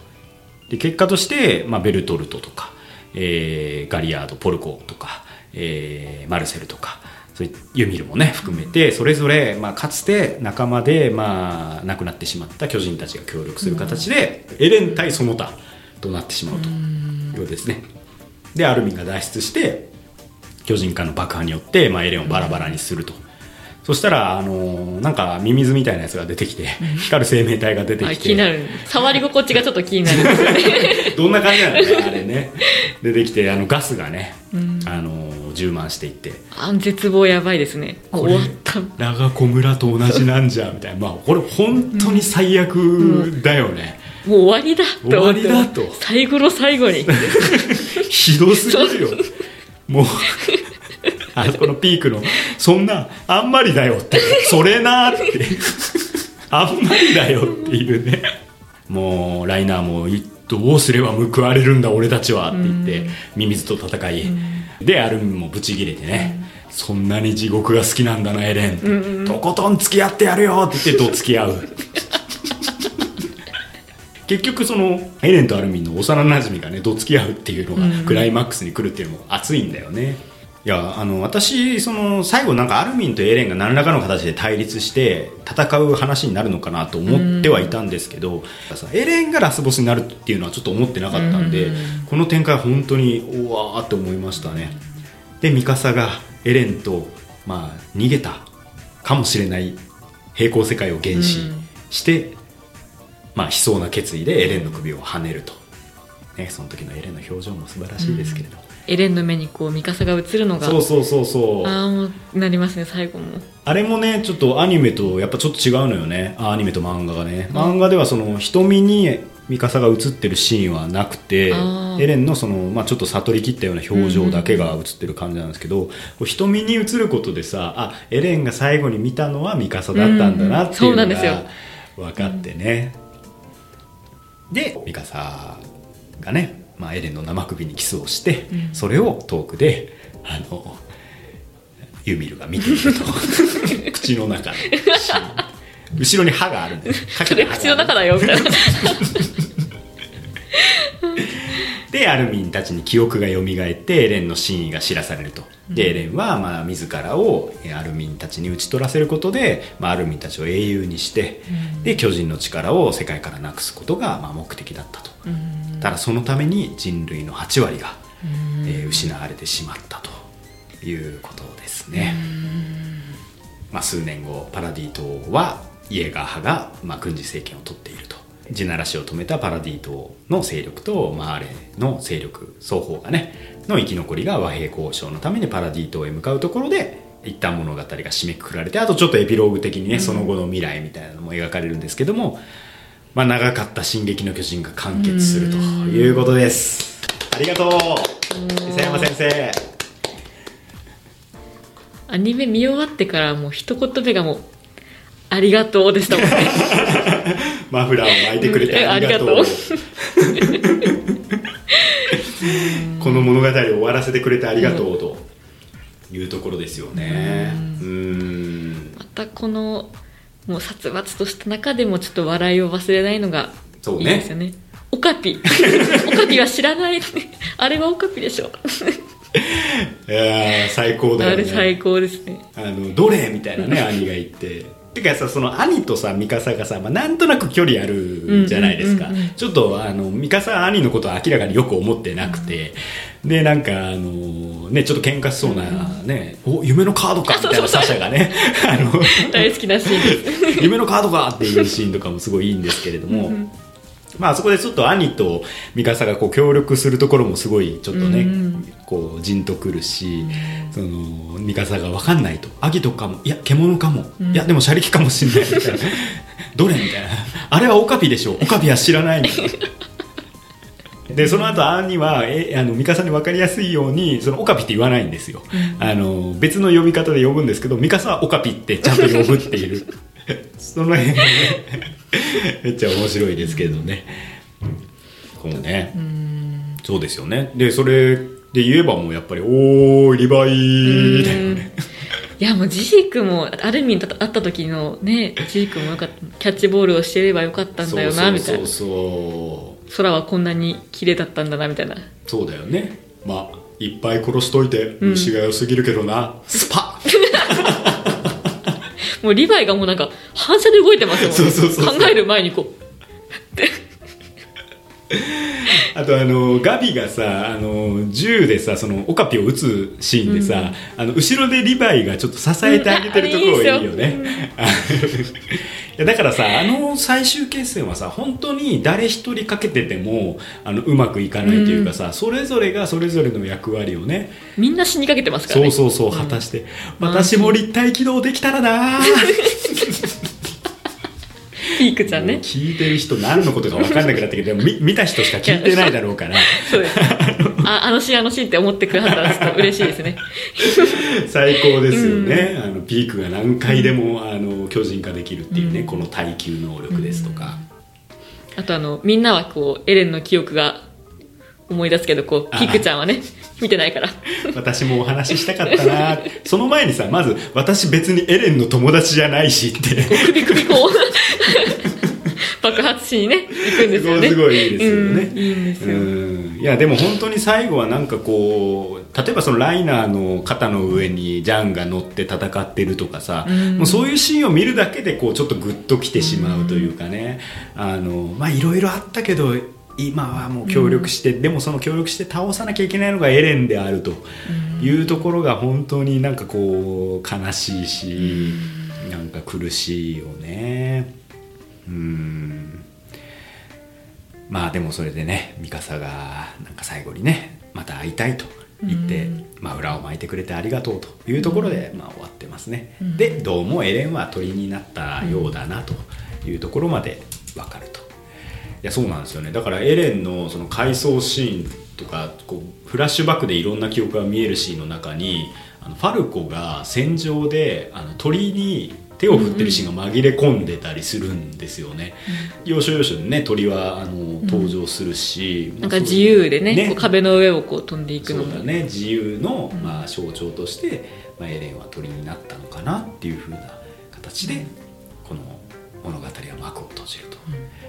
で結果として、まあ、ベルトルトとか、えーガリアードポルコとか、えーマルセルとかそういうユミルもね含めてそれぞれ、まあ、かつて仲間で、まあ、亡くなってしまった巨人たちが協力する形で、エレン対その他となってしまうということですね。でアルミンが脱出して巨人化の爆破によって、まあ、エレンをバラバラにすると、そしたら、あのーなんかミミズみたいなやつが出てきて、光る生命体が出てきて。あ気になる。触り心地がちょっと気になる。んですよねどんな感じなのねあれね。出てきてあのガスがね、あのー充満していって。あ絶望やばいですね。終わった。ラガコ村と同じなんじゃみたいな。まあこれ本当に最悪だよね、もう終わりだ終わりだと。最後の最後に。ひどすぎるよ。もうあそこのピークのそんなあんまりだよってそれなって。あんまりだよっていうね。もうライナーもいどうすれば報われるんだ俺たちはって言って、うん。ミミズと戦い、でアルミンもブチギレてね、そんなに地獄が好きなんだなエレン、とことん付き合ってやるよって言ってどつき合う。結局そのエレンとアルミンの幼なじみがねどつき合うっていうのがうん。クライマックスに来るっていうのも熱いんだよね、いやあの私その最後なんかアルミンとエレンが何らかの形で対立して戦う話になるのかなと思ってはいたんですけど、さエレンがラスボスになるっていうのはちょっと思ってなかったんで、うん。この展開は本当にうわーって思いましたね。でミカサがエレンと、まあ、逃げたかもしれない平行世界を原始して、まあ、悲壮な決意でエレンの首をはねると、ね、その時のエレンの表情も素晴らしいですけれど、エレンの目にこうミカサが映るのがそうそうそうそう。ああもうなりますね最後も。あれもねちょっとアニメとやっぱちょっと違うのよね。あアニメと漫画がね。漫画ではその瞳にミカサが映ってるシーンはなくてエレンのその、まあ、ちょっと悟りきったような表情だけが映ってる感じなんですけど、瞳に映ることでさあエレンが最後に見たのはミカサだったんだなっていううんそうなのんですよ。が分かってね、でミカサがね、まあ、エレンの生首にキスをして、うん。それを遠くであのユミルが見ていると。口の中の。シーン後ろに歯があるんで口の中だよみたいな でアルミンたちに記憶が蘇ってエレンの真意が知らされると。でエレンはまあ自らをえアルミンたちに討ち取らせることで、まあ、アルミンたちを英雄にして、で巨人の力を世界からなくすことがまあ目的だったと、うん。ただそのために人類の8割が、うん。えー失われてしまったということですね、まあ、数年後パラディ島はイエーガー派が、まあ、軍事政権を取っていると地ならしを止めたパラディ島の勢力とマーレの勢力双方がねの生き残りが和平交渉のためにパラディ島へ向かうところで一旦物語が締めくくられてあとちょっとエピローグ的にね、その後の未来みたいなのも描かれるんですけども、まあ、長かった「進撃の巨人」が完結するということです。ありがとう。伊佐山先生。アニメ見終わってからもう一言目がもう「ありがとう」でした。もんねマフラーを巻いてくれてう。んありがとう。この物語を終わらせてくれてありがとうというところですよね。うーん。またこのもう殺伐とした中でもちょっと笑いを忘れないのがそうね。いいですよね。オカピ。オカピは知らない。あれはオカピでしょ。いやー最高だよね。あれ最高ですね。あのどれみたいなね兄が言っててかさその兄とさミカサがさ、まあ、なんとなく距離あるじゃないですか、うんうんうんうんちょっとあのミカサは兄のことは明らかによく思ってなくて、でなんかあのねちょっと喧嘩しそうなね、お夢のカードかみたいなサシャがね。あの大好きなシーン 夢のカードかっていうシーンとかもすごいいいんですけれども、まあそこでちょっと兄とミカサがこう協力するところもすごいちょっとね、うん。こうじんとくるし、そのミカサが分かんないとアギトかもいや獣かも、いやでも車力かもしんないみたいな。どれみたいな。あれはオカピでしょオカピは知らないみたいな。でその後兄はえあのミカサに分かりやすいようにそのオカピって言わないんですよ、あの別の呼び方で呼ぶんですけどミカサはオカピってちゃんと呼ぶっていう。その辺がね めっちゃ面白いですけどね。このね。そうですよね。でそれで言えばもうやっぱり「おーいリヴァイ」だよね。いやもうジークもアルミンと会った時のねジークもよかった。キャッチボールをしてればよかったんだよなみたいなそうそう。そう空はこんなに綺麗だったんだなみたいな。そうだよね。まあいっぱい殺しといてうん虫が良すぎるけどな、スパ もうリヴァイがもうなんか反射で動いてますもんね。考える前にこ あとあのガビがさあの銃でさそのオカピを撃つシーンでさ、あの後ろでリヴァイがちょっと支えてあげてるところがいいよね、いやだからさあの最終決戦はさ本当に誰一人かけててもあのうまくいかないというかさ、それぞれがそれぞれの役割をねうみんな死にかけてますからね。そうそうそう果たして、私も立体起動できたらな ピークちゃんね。聞いてる人何のことか分かんなくなってきてでも見見た人しか聞いてないだろうから。そうです。ああのシーンあのシーンって思ってくださったらちょっと嬉しいですね。最高ですよね、あのピークが何回でも、あの巨人化できるっていうね、この耐久能力ですとか、あとあのみんなはこうエレンの記憶が思い出すけどこうあキクちゃんはね 見てないから。私もお話ししたかったな。その前にさまず私別にエレンの友達じゃないしって。首首こう。爆発しにね行くんですよね。すごいいいですよね。うんいいんですよ、うん。いやでも本当に最後はなんかこう例えばそのライナーの肩の上にジャンが乗って戦ってるとかさ、うん。もうそういうシーンを見るだけでこうちょっとグッときてしまうというかね、あのまあいろいろあったけど今はもう協力して、でもその協力して倒さなきゃいけないのがエレンであると。いうところが本当になんかこう悲しいし、なんか苦しいよね。うん。まあでもそれでねミカサがなんか最後にねまた会いたいと言って、うん。まあ、裏を巻いてくれてありがとうというところで、まあ、終わってますね、うん。でどうもエレンは鳥になったようだなというところまで分かるといやそうなんですよね。だからエレンのその回想シーンとかこうフラッシュバックでいろんな記憶が見えるシーンの中にあのファルコが戦場であの鳥に手を振ってるシーンが紛れ込んでたりするんですよね、要所要所にね鳥はあの登場するし、なんか自由でねね。こう壁の上をこう飛んでいくのも。そうだね。自由の、うん。まあ、象徴として、まあ、エレンは鳥になったのかなっていうふうな形でこの物語は幕を閉じると、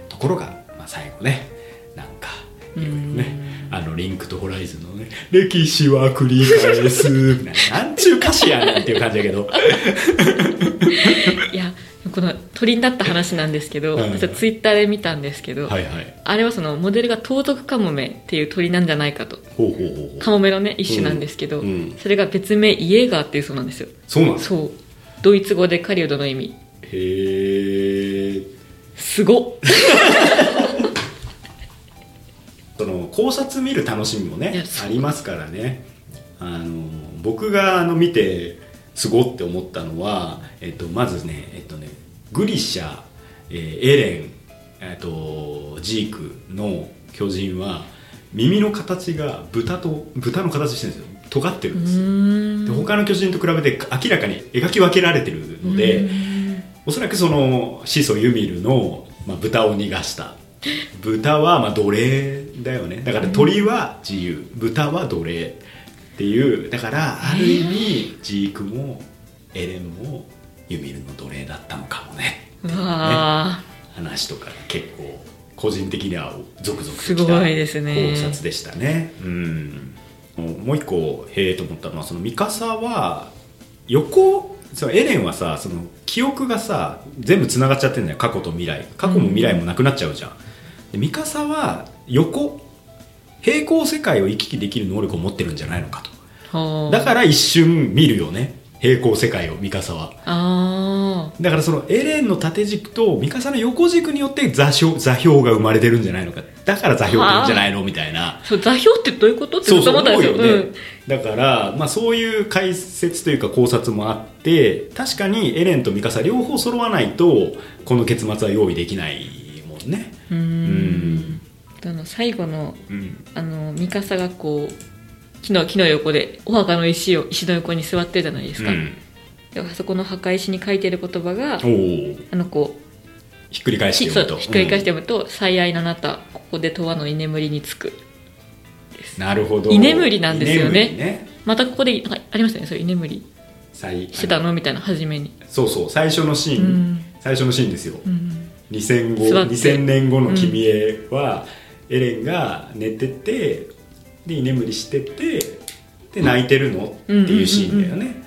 ところが、まあ、最後ねなんかいろいろね、あのリンクとホライズンのね「歴史は繰り返す」みたいな。なんちゅう歌詞やねんっていう感じだけど。いやこの鳥になった話なんですけど、うん私はツイッターで見たんですけど、はいはい。あれはそのモデルが盗賊カモメっていう鳥なんじゃないかと。ほうほうほうほう。カモメのね一種なんですけど、うん。うんそれが別名イエーガーっていうそうなんですよ。そうなんそう。ドイツ語で狩人の意味。へえすごっ その考察見る楽しみもねありますからね。あの僕があの見てすごって思ったのは、えっと、まずね,、えっとねグリシャ、えーエレン、えっと、ジークの巨人は耳の形が豚と豚の形してるんですよ。尖ってるうんですで他の巨人と比べて明らかに描き分けられてるので、おそらくその始祖ユミルの、まあ、豚を逃がした豚はまあ奴隷だよね。だから鳥は自由。豚は奴隷っていう。だからある意味ジークもエレンもユミルの奴隷だったのかもね。うわ話とか結構個人的にはゾクゾクとすきた考察でしたね。うん。もう一個へえと思ったのはそのミカサは横そうエレンはさその記憶がさ全部つながっちゃってんだよ。過去と未来。過去も未来もなくなっちゃうじゃん、でミカサは横平行世界を行き来できる能力を持ってるんじゃないのかと。だから一瞬見るよね。平行世界をミカサは。あだからそのエレンの縦軸とミカサの横軸によって座標座標が生まれてるんじゃないのか。だから座標って言うんじゃないのみたいな。ーそう座標ってどういうこと？ってそうそう思ったんですよ。思うよね、だから、まあ、そういう解説というか考察もあって確かにエレンとミカサ両方揃わないとこの結末は用意できないもんねうん。あの最後のうん。あのミカサがこう木の木の横でお墓の石を石の横に座ってるじゃないですか、うん。であそこの墓石に書いてる言葉があのこうひっくり返して読むと。ひっくり返して読むと「最愛のあなたここで永遠の居眠りにつく。うん。なるほど。居眠りなんですよね。ね」またここでありましたねそう居眠り。最してたの？みたいな初めに。そうそう最初のシーン、うん。最初のシーンですよ、うん2000後座って。2000年後の君へは、エレンが寝ててで居眠りしててで泣いてるのっていうシーンだよね、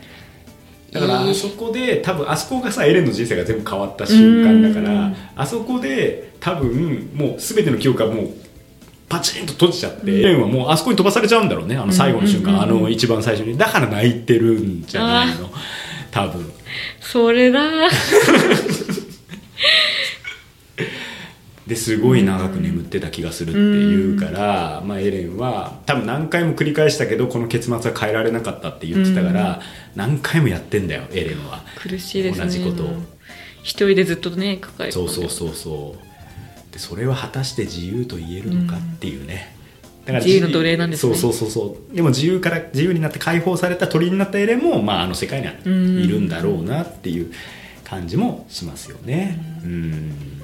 だからあそこで多分あそこがさエレンの人生が全部変わった瞬間だから、うんあそこで多分もう全ての記憶がもうパチンと閉じちゃって、エレンはもうあそこに飛ばされちゃうんだろうね。あの最後の瞬間、うんうん。うんうんあの一番最初に。だから泣いてるんじゃないの。多分。それだ ですごい長く眠ってた気がするっていうから、まあ、エレンは多分何回も繰り返したけどこの結末は変えられなかったって言ってたから、何回もやってんだよエレンは。苦しいですね。同じことを。一人でずっとね抱え込んで。そうそうそうそう。でそれは果たして自由と言えるのかっていうね、だ自由の奴隷なんですね。そうそうそうそう。でも自由から自由になって解放された鳥になったエレンも、まあ、あの世界にはいるんだろうなっていう感じもしますよね。うん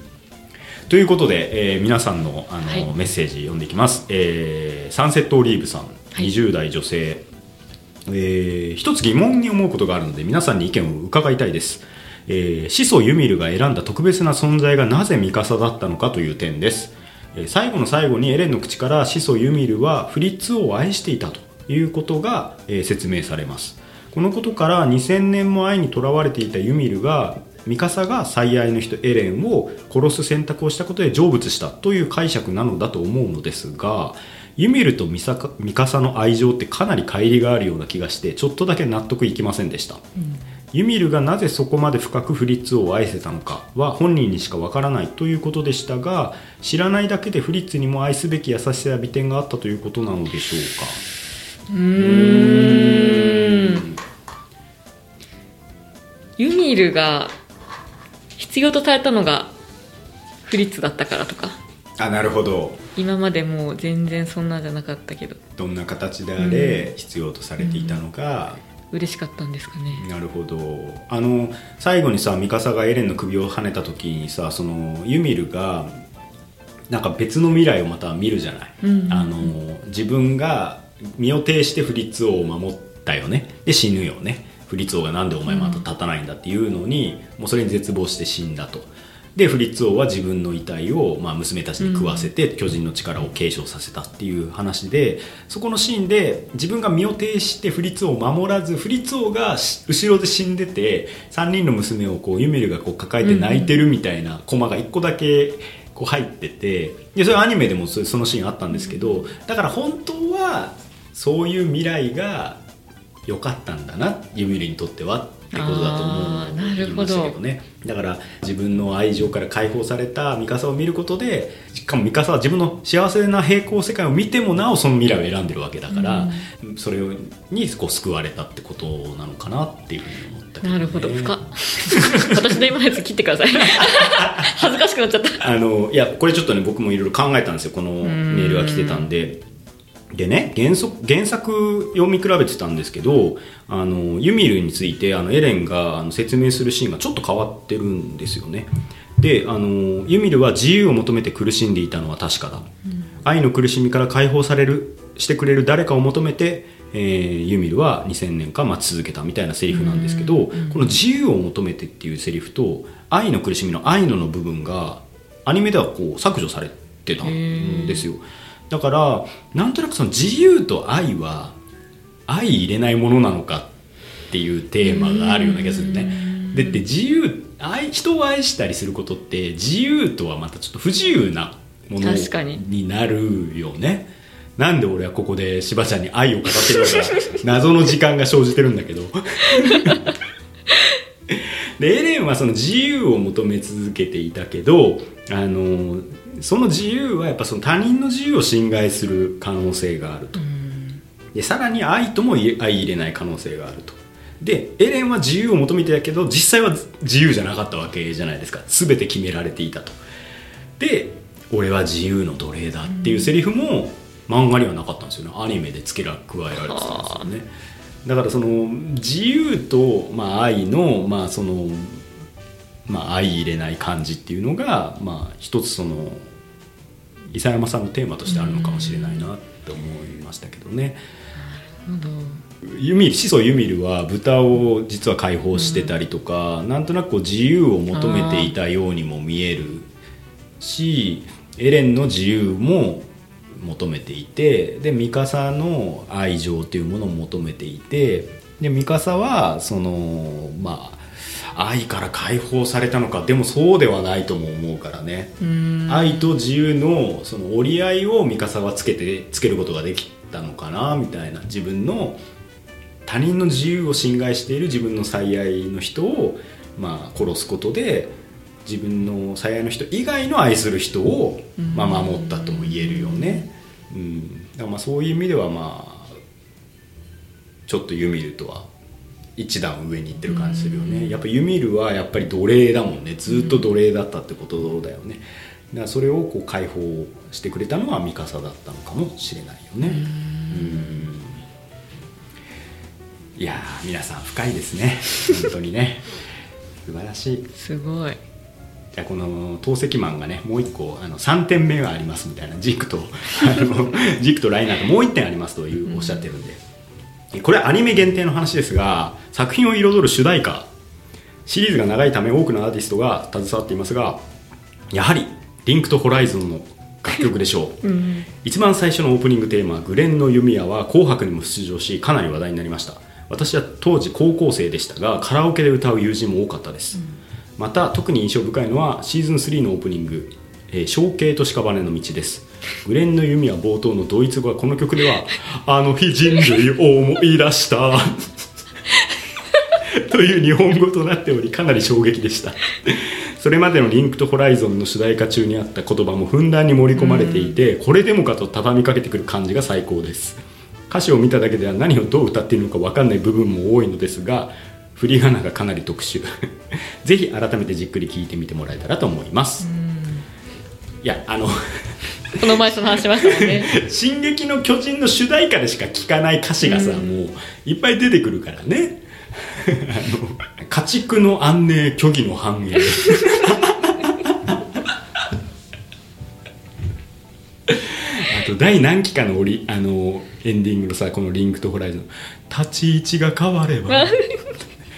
ということで、えー皆さんのあの、はい。メッセージ読んでいきます、えーサンセットオリーブさん、はい。20代女性、えー一つ疑問に思うことがあるので皆さんに意見を伺いたいです、えー、始祖ユミルが選んだ特別な存在がなぜミカサだったのかという点です、えー最後の最後にエレンの口から始祖ユミルはフリッツ王を愛していたということが、えー説明されます。このことから2000年も愛にとらわれていたユミルがミカサが最愛の人エレンを殺す選択をしたことで成仏したという解釈なのだと思うのですがユミルとミサカミカサの愛情ってかなり乖離があるような気がしてちょっとだけ納得いきませんでした、ユミルがなぜそこまで深くフリッツを愛せたのかは本人にしかわからないということでしたが知らないだけでフリッツにも愛すべき優しさや美点があったということなのでしょうか。うーん。ユミルが必要とされたのがフリッツだったからとか。あなるほど。今までもう全然そんなじゃなかったけど。どんな形であれ必要とされていたのが、嬉しかったんですかね。なるほど。あの最後にさミカサがエレンの首を跳ねた時にさそのユミルがなんか別の未来をまた見るじゃない、うんうんうん。あの自分が身を挺してフリッツ王を守ったよね。で死ぬよねフリッツ王がなんでお前また立たないんだっていうのに、もうそれに絶望して死んだと。でフリッツ王は自分の遺体を、まあ、娘たちに食わせて巨人の力を継承させたっていう話でそこのシーンで自分が身を挺してフリッツ王を守らずフリッツ王がし後ろで死んでて3人の娘をこうユミルがこう抱えて泣いてるみたいなコマが1個だけこう入っててでそれアニメでもそそのシーンあったんですけどだから本当はそういう未来が良かったんだなユミルにとってはってことだと思あーなるほど。けどねだから自分の愛情から解放されたミカサを見ることでしかもミカサは自分の幸せな平行世界を見てもなおその未来を選んでるわけだから、それにこう救われたってことなのかなっていうふうに思ったけどね、なるほど。深っ 私の今のやつ切ってください。恥ずかしくなっちゃった。あのいやこれちょっとね僕もいろいろ考えたんですよ。このメールが来てたんででね原則原作読み比べてたんですけどあのユミルについてあのエレンが説明するシーンがちょっと変わってるんですよね。であのユミルは自由を求めて苦しんでいたのは確かだ、愛の苦しみから解放されるしてくれる誰かを求めて、えーユミルは2000年間待ち続けたみたいなセリフなんですけど、この自由を求めてっていうセリフと愛の苦しみの愛のの部分がアニメではこう削除されてたんですよだからなんとなくその自由と愛は相入れないものなのかっていうテーマがあるような気がするね。でって自由愛人を愛したりすることって自由とはまたちょっと不自由なもの確かに。になるよね。なんで俺はここでしばちゃんに愛を語ってるのか。謎の時間が生じてるんだけど。でエレンはその自由を求め続けていたけどあのその自由はやっぱその他人の自由を侵害する可能性があると。でさらに愛とも相入れない可能性があると。でエレンは自由を求めてたけど実際は自由じゃなかったわけじゃないですか。全て決められていたと。で俺は自由の奴隷だっていうセリフも漫画にはなかったんですよね。アニメで付けら加えられてたんですよね。だからその自由と、まあ、愛の,、まあそのまあ、相入れない感じっていうのが、まあ、一つその伊佐山さんのテーマとしてあるのかもしれないなって思いましたけどね。ユミル始祖ユミルは豚を実は解放してたりとか、なんとなくこう自由を求めていたようにも見えるしエレンの自由も求めていてでミカサの愛情っていうものを求めていてでミカサはそのまあ愛から解放されたのか。でもそうではないとも思うからね。愛と自由のその折り合いをミカサはつけてつけることができたのかなみたいな。自分の他人の自由を侵害している自分の最愛の人を、まあ、殺すことで自分の最愛の人以外の愛する人を、まあ、守ったとも言えるよね、うん、だからまあそういう意味ではまあちょっとユミルとは一段上に行ってる感じするよね。やっぱユミルはやっぱり奴隷だもんね。ずっと奴隷だったってことだよね。だからそれをこう解放してくれたのはミカサだったのかもしれないよね。うん。いやー皆さん深いですね。本当にね。素晴らしい。すごい。やこの透析マンがねもう一個あの3点目がありますみたいなジークとあのクとライナーともう1点ありますというおっしゃってるんで、これアニメ限定の話ですが作品を彩る主題歌シリーズが長いため多くのアーティストが携わっていますがやはり「リンクとホライゾン」の楽曲でしょう、うん一番最初のオープニングテーマ「グレンの弓矢」は「紅白」にも出場しかなり話題になりました。私は当時高校生でしたがカラオケで歌う友人も多かったです、また特に印象深いのはシーズン3のオープニング「えー象形と屍の道」ですグレンの弓矢冒頭のドイツ語はこの曲では「あの日人類を思い出した」という日本語となっておりかなり衝撃でした。それまでの「リンクとホライゾン」の主題歌中にあった言葉もふんだんに盛り込まれていてこれでもかと畳みかけてくる感じが最高です。歌詞を見ただけでは何をどう歌っているのか分かんない部分も多いのですが振り仮名がかなり特殊。ぜひ改めてじっくり聞いてみてもらえたらと思います。いやあのこの前その話しましたもんね「進撃の巨人」の主題歌でしか聞かない歌詞がさ、うん。もういっぱい出てくるからね。あの家畜の安寧虚偽の繁栄。あと第何期かのオリあのエンディングのさこの「リンクとホライゾン」立ち位置が変われば。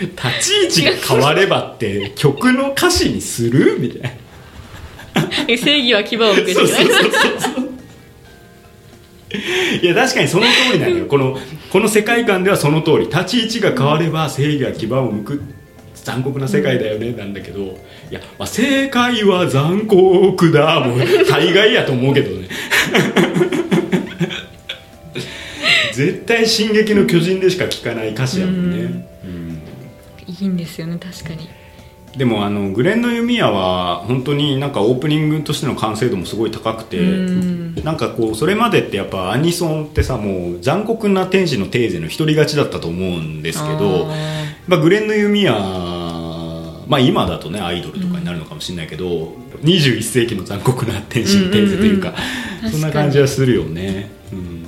立ち位置が変わればって曲の歌詞にする？みたいな正義は牙を向けてそうそうそうそう。いや確かにその通りなのよ。このこの世界観ではその通り。立ち位置が変われば正義は牙を向く。残酷な世界だよね。なんだけど。いや、まあ、正解は残酷だ。もう大概やと思うけどね。絶対「進撃の巨人」でしか聞かない歌詞やもんね、うん。いいんですよね確かにでもあのグレンの弓矢は本当になんかオープニングとしての完成度もすごい高くてうん。なんかこうそれまでってやっぱアニソンってさもう残酷な天使のテーゼの一人勝ちだったと思うんですけどあまあ、グレンの弓矢まあ今だとねアイドルとかになるのかもしれないけど、21世紀の残酷な天使のテーゼというか,、うん。うんうんそんな感じはするよね、うん、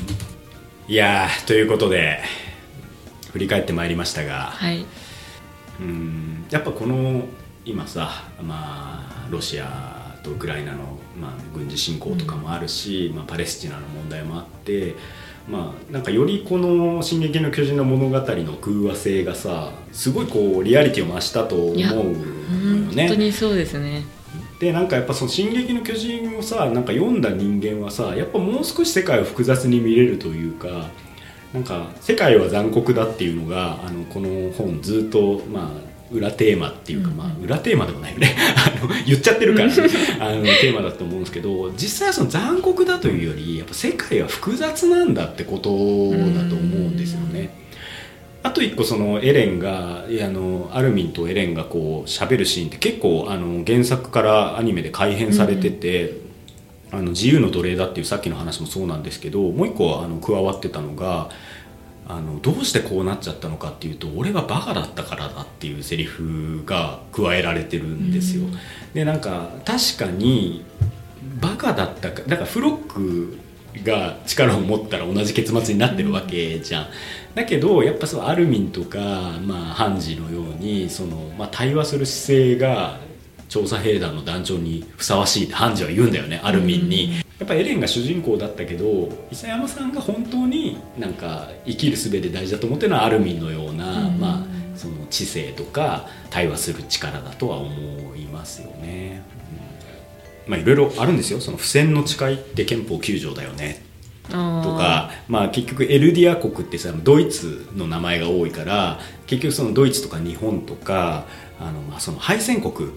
いやーということで振り返ってまいりましたが、ーはい。うんやっぱこの今さ、まあ、ロシアとウクライナの、まあ、軍事侵攻とかもあるし、まあ、パレスチナの問題もあって、まあ、なんかよりこの「進撃の巨人」の物語の空話性がさすごいこうリアリティを増したと思うのよ本当ね。にそうですねでなんかやっぱその「進撃の巨人」をさなんか読んだ人間はさやっぱもう少し世界を複雑に見れるというかなんか世界は残酷だっていうのがあのこの本ずっとまあ裏テーマっていうか、うんまあ裏テーマでもないよね。あの言っちゃってるから、ね、あのテーマだと思うんですけど実際はその残酷だというよりやっぱ世界は複雑なんだってことだと思うんですよね。あと一個そのエレンがあのアルミンとエレンがこう喋るシーンって結構あの原作からアニメで改編されてて、あの自由の奴隷だっていうさっきの話もそうなんですけどもう一個あの加わってたのがあのどうしてこうなっちゃったのかっていうと俺はバカだったからだっていうセリフが加えられてるんですよ。うんでなんか確かにバカだったかだからフロックが力を持ったら同じ結末になってるわけじゃん。だけどやっぱそのアルミンとか、まあ、ハンジのようにその、まあ、対話する姿勢が調査兵団の団長にふさわしいってハンジは言うんだよねアルミンに。やっぱエレンが主人公だったけど伊佐山さんが本当になんか生きる術で大事だと思ってるのはアルミンのような、うん。まあ、その知性とか対話する力だとは思いますよね。うん。まあいろいろあるんですよ。その不戦の誓いって憲法9条だよね。ととかまあ、結局エルディア国ってさドイツの名前が多いから結局そのドイツとか日本とかあのまあその敗戦国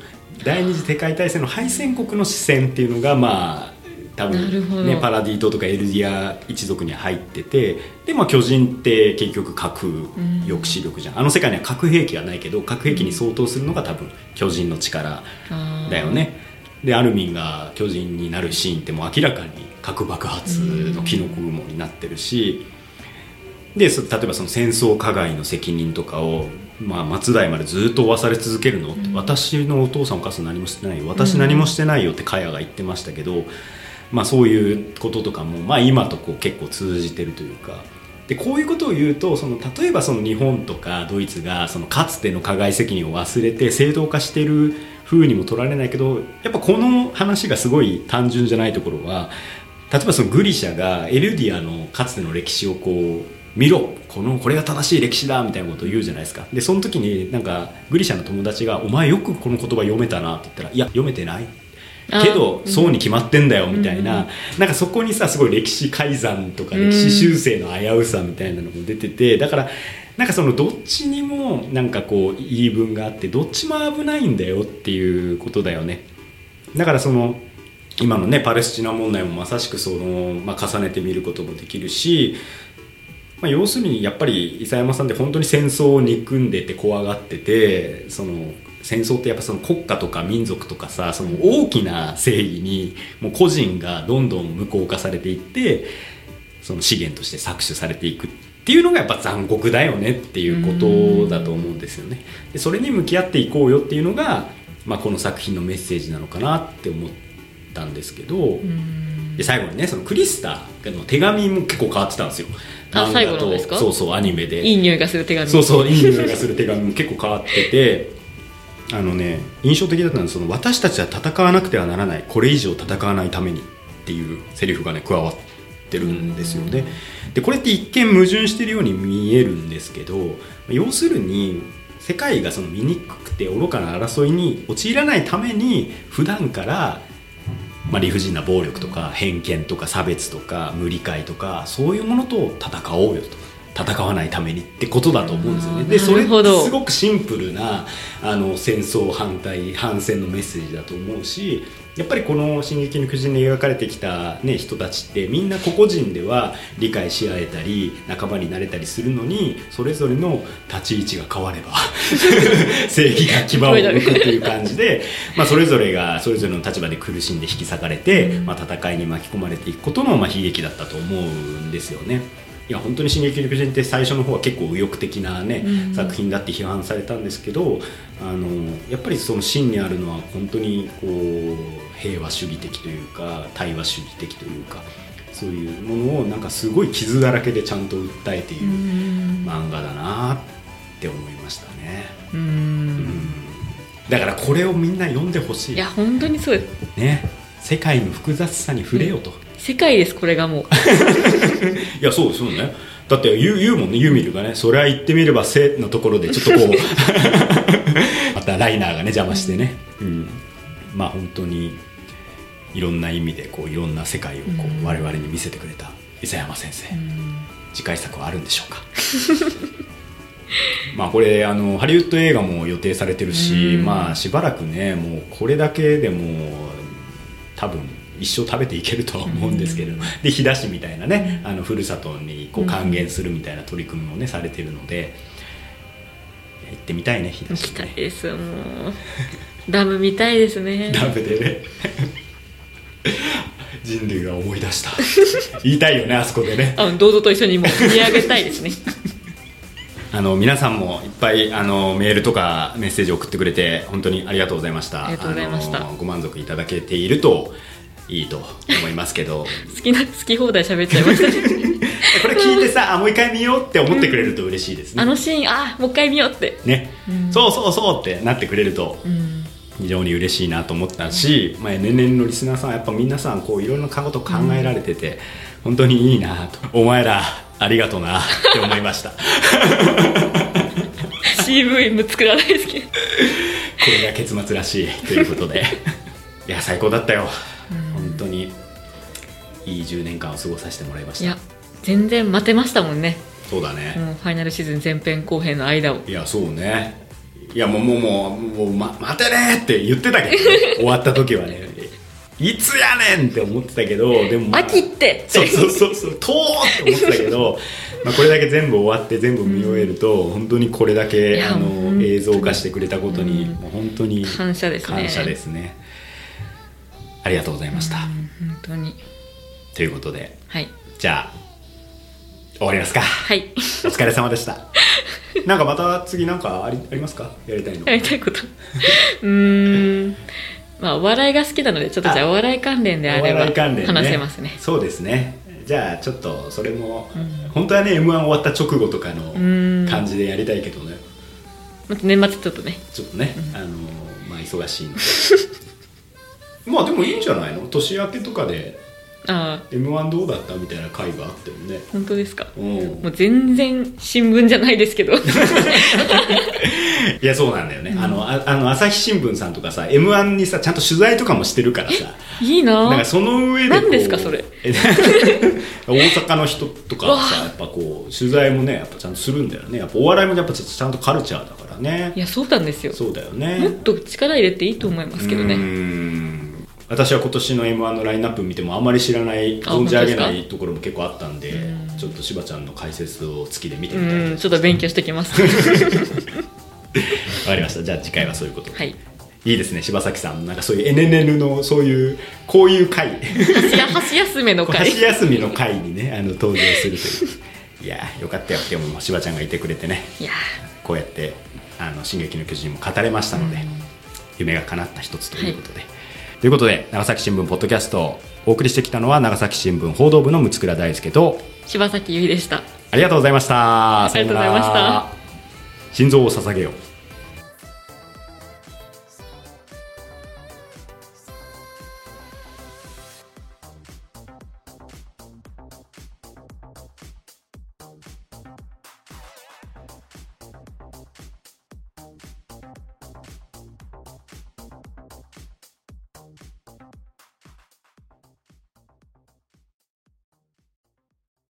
第二次世界大戦の敗戦国の視線っていうのがまあ多分、ね、パラディ島とかエルディア一族に入っててで、まあ、巨人って結局核抑止力じゃん、あの世界には核兵器がないけど核兵器に相当するのが多分巨人の力だよね。でアルミンが巨人になるシーンってもう明らかに核爆発のキノコ雲になってるし、でそ例えばその戦争加害の責任とかを、まあ、末代までずっと負わされ続けるの？って、私のお父さんお母さん何もしてないよ。私何もしてないよってカヤが言ってましたけど、まあ、そういうこととかも、まあ、今とこう結構通じてるというか。でこういうことを言うとその例えばその日本とかドイツがそのかつての加害責任を忘れて正当化してる風にも取られないけどやっぱこの話がすごい単純じゃないところは例えばそのグリシャがエルディアのかつての歴史をこう見ろ。このこれが正しい歴史だみたいなことを言うじゃないですか。でその時になんかグリシャの友達が「お前よくこの言葉読めたな」って言ったら「いや読めてない」けどあそうに決まってんだよみたいうん。な、なんかそこにさすごい歴史改ざんとか歴史修正の危うさみたいなのも出ててだからなんかそのどっちにもなんかこう言い分があってどっちも危ないんだよっていうことだよね。だからその今のねパレスチナ問題もまさしくその、まあ、重ねてみることもできるし、まあ、要するにやっぱり伊佐山さんって本当に戦争を憎んでて怖がっててその戦争ってやっぱその国家とか民族とかさその大きな正義にもう個人がどんどん無効化されていってその資源として搾取されていくっていうのがやっぱ残酷だよねっていうことだと思うんですよね。でそれに向き合っていこうよっていうのが、まあ、この作品のメッセージなのかなって思ったんですけど、うん。で最後にねそのクリスタの手紙も結構変わってたんですよ。あ漫画最後のですか？そうそうアニメで。いい匂いがする手紙。そうそういい匂いがする手紙も結構変わっててあのね印象的だったのはその私たちは戦わなくてはならないこれ以上戦わないためにっていうセリフがね加わってるんですよね。でこれって一見矛盾してるように見えるんですけど要するに世界がその醜くて愚かな争いに陥らないために普段からまあ、理不尽な暴力とか偏見とか差別とか無理解とかそういうものと戦おうよと。戦わないためにってことだと思うんですよね。でそれなるほどすごくシンプルなあの戦争反対反戦のメッセージだと思うしやっぱりこの「進撃の巨人」に描かれてきた、ね、人たちってみんな個々人では理解し合えたり仲間になれたりするのにそれぞれの立ち位置が変われば 正義が牙を向くっていう感じで、まあ、それぞれがそれぞれの立場で苦しんで引き裂かれて、まあ、戦いに巻き込まれていくことの、まあ、悲劇だったと思うんですよね。いや本当に「進撃の巨人」って最初の方は結構右翼的な、ねうん。作品だって批判されたんですけどあのやっぱりその真にあるのは本当にこう平和主義的というか対話主義的というかそういうものをなんかすごい傷だらけでちゃんと訴えている漫画だなって思いましたね。ううん。んだからこれをみんな読んでほしい。いや本当にそうです。ね。世界の複雑さに触れよと、世界ですこれがもう。いやそうですよね。だって言う言うもんねユーミルがね。それは言ってみれば「せ」のところでちょっとこう。またライナーがね邪魔してね、うん、まあ本当にいろんな意味でこういろんな世界をこう我々に見せてくれた伊佐山先生、次回作はあるんでしょうか。まあこれあのハリウッド映画も予定されてるし、うん。まあしばらくねもうこれだけでも多分一生食べていけるとは思うんですけれど、で日田市みたいなね、あのふるさとにこう還元するみたいな取り組みもねされてるので行ってみたいね日田行市ねきたいですもう。ダム見たいですね。ダメでね。人類が思い出した。言いたいよねあそこでね。あどうぞと一緒にもう見上げたいですね。あの皆さんもいっぱいあのメールとかメッセージ送ってくれて本当にありがとうございました。ありがとうございました。ご満足いただけているといいと思いますけど。好きな好き放題喋っちゃいましたね。これ聞いてさあもう一回見ようって思ってくれると嬉しいですね、あのシーンあもう一回見ようって。ね、うん。そうそうそうってなってくれるとうん。非常に嬉しいなと思ったし、まあ、年々のリスナーさんはやっぱ皆さんこういろんなこと考えられてて、本当にいいなと。お前らありがとうな。って思いました。CV も作らないですけど。これが結末らしいということで。いや最高だったよ本当にいい10年間を過ごさせてもらいました。いや全然待てましたもんね。そうだね、もうファイナルシーズン前編後編の間を。いやそうね。いやもうもうもうもう、ま、待てねって言ってたけど、ね、終わった時はね。いつやねんって思ってたけどでも、まあ秋って。そうそうそうそうとーって思ってたけど まあこれだけ全部終わって全部見終えると、本当にこれだいけやあの映像化してくれたことに、うん。もう本当に感謝ですね。感謝ですねありがとうございました、うん本当に。ということではい。じゃあ終わりますか。はい。お疲れ様でした。なんかまた次なんかありありますか？やりたいの。やりたいこと。うーん。まあお笑いが好きなのでちょっとじゃああお笑い関連であおれば話せますね。そうですね。じゃあちょっとそれも、うん。本当はね m 1終わった直後とかのん。感じでやりたいけどね。また年末ちょっとね。ちょっとね、あのまあ忙しいので まあでもいいんじゃないの？年明けとかでああ。m 1どうだったみたいな回があってもね。本当ですか？うん。もう全然新聞じゃないですけど。いやそうなんだよね、あのああの朝日新聞さんとかさ m 1にさちゃんと取材とかもしてるからさ。いいな。だからその上で何ですかそれ？え 大阪の人とかはさやっぱこう取材もねやっぱちゃんとするんだよね。やっぱお笑いもやっぱちゃんとカルチャーだからね。いやそうなんですよ。そうだよもっねと力入れていいと思いますけどね。ん私は今年の m 1のラインナップ見てもあんまり知らないあ存じ上げないところも結構あったんでうん。ちょっと柴ちゃんの解説を月で見てうみたいちょっと勉強してきます。わかりました。じゃあ次回はそういうこと。で、はい。いいですね柴咲さん。なんかそういう NNN のそういうこういう回。箸休めの会箸休みの回にねあの登場するという。いやーよかったよでも柴ちゃんがいてくれてね。いや。こうやって「あの進撃の巨人」も語れましたので、夢が叶った一つということで、ということで長崎新聞ポッドキャストをお送りしてきたのは長崎新聞報道部の六倉大輔と柴崎由衣でした。ありがとうございました。ありがとうございました。心臓を捧げよう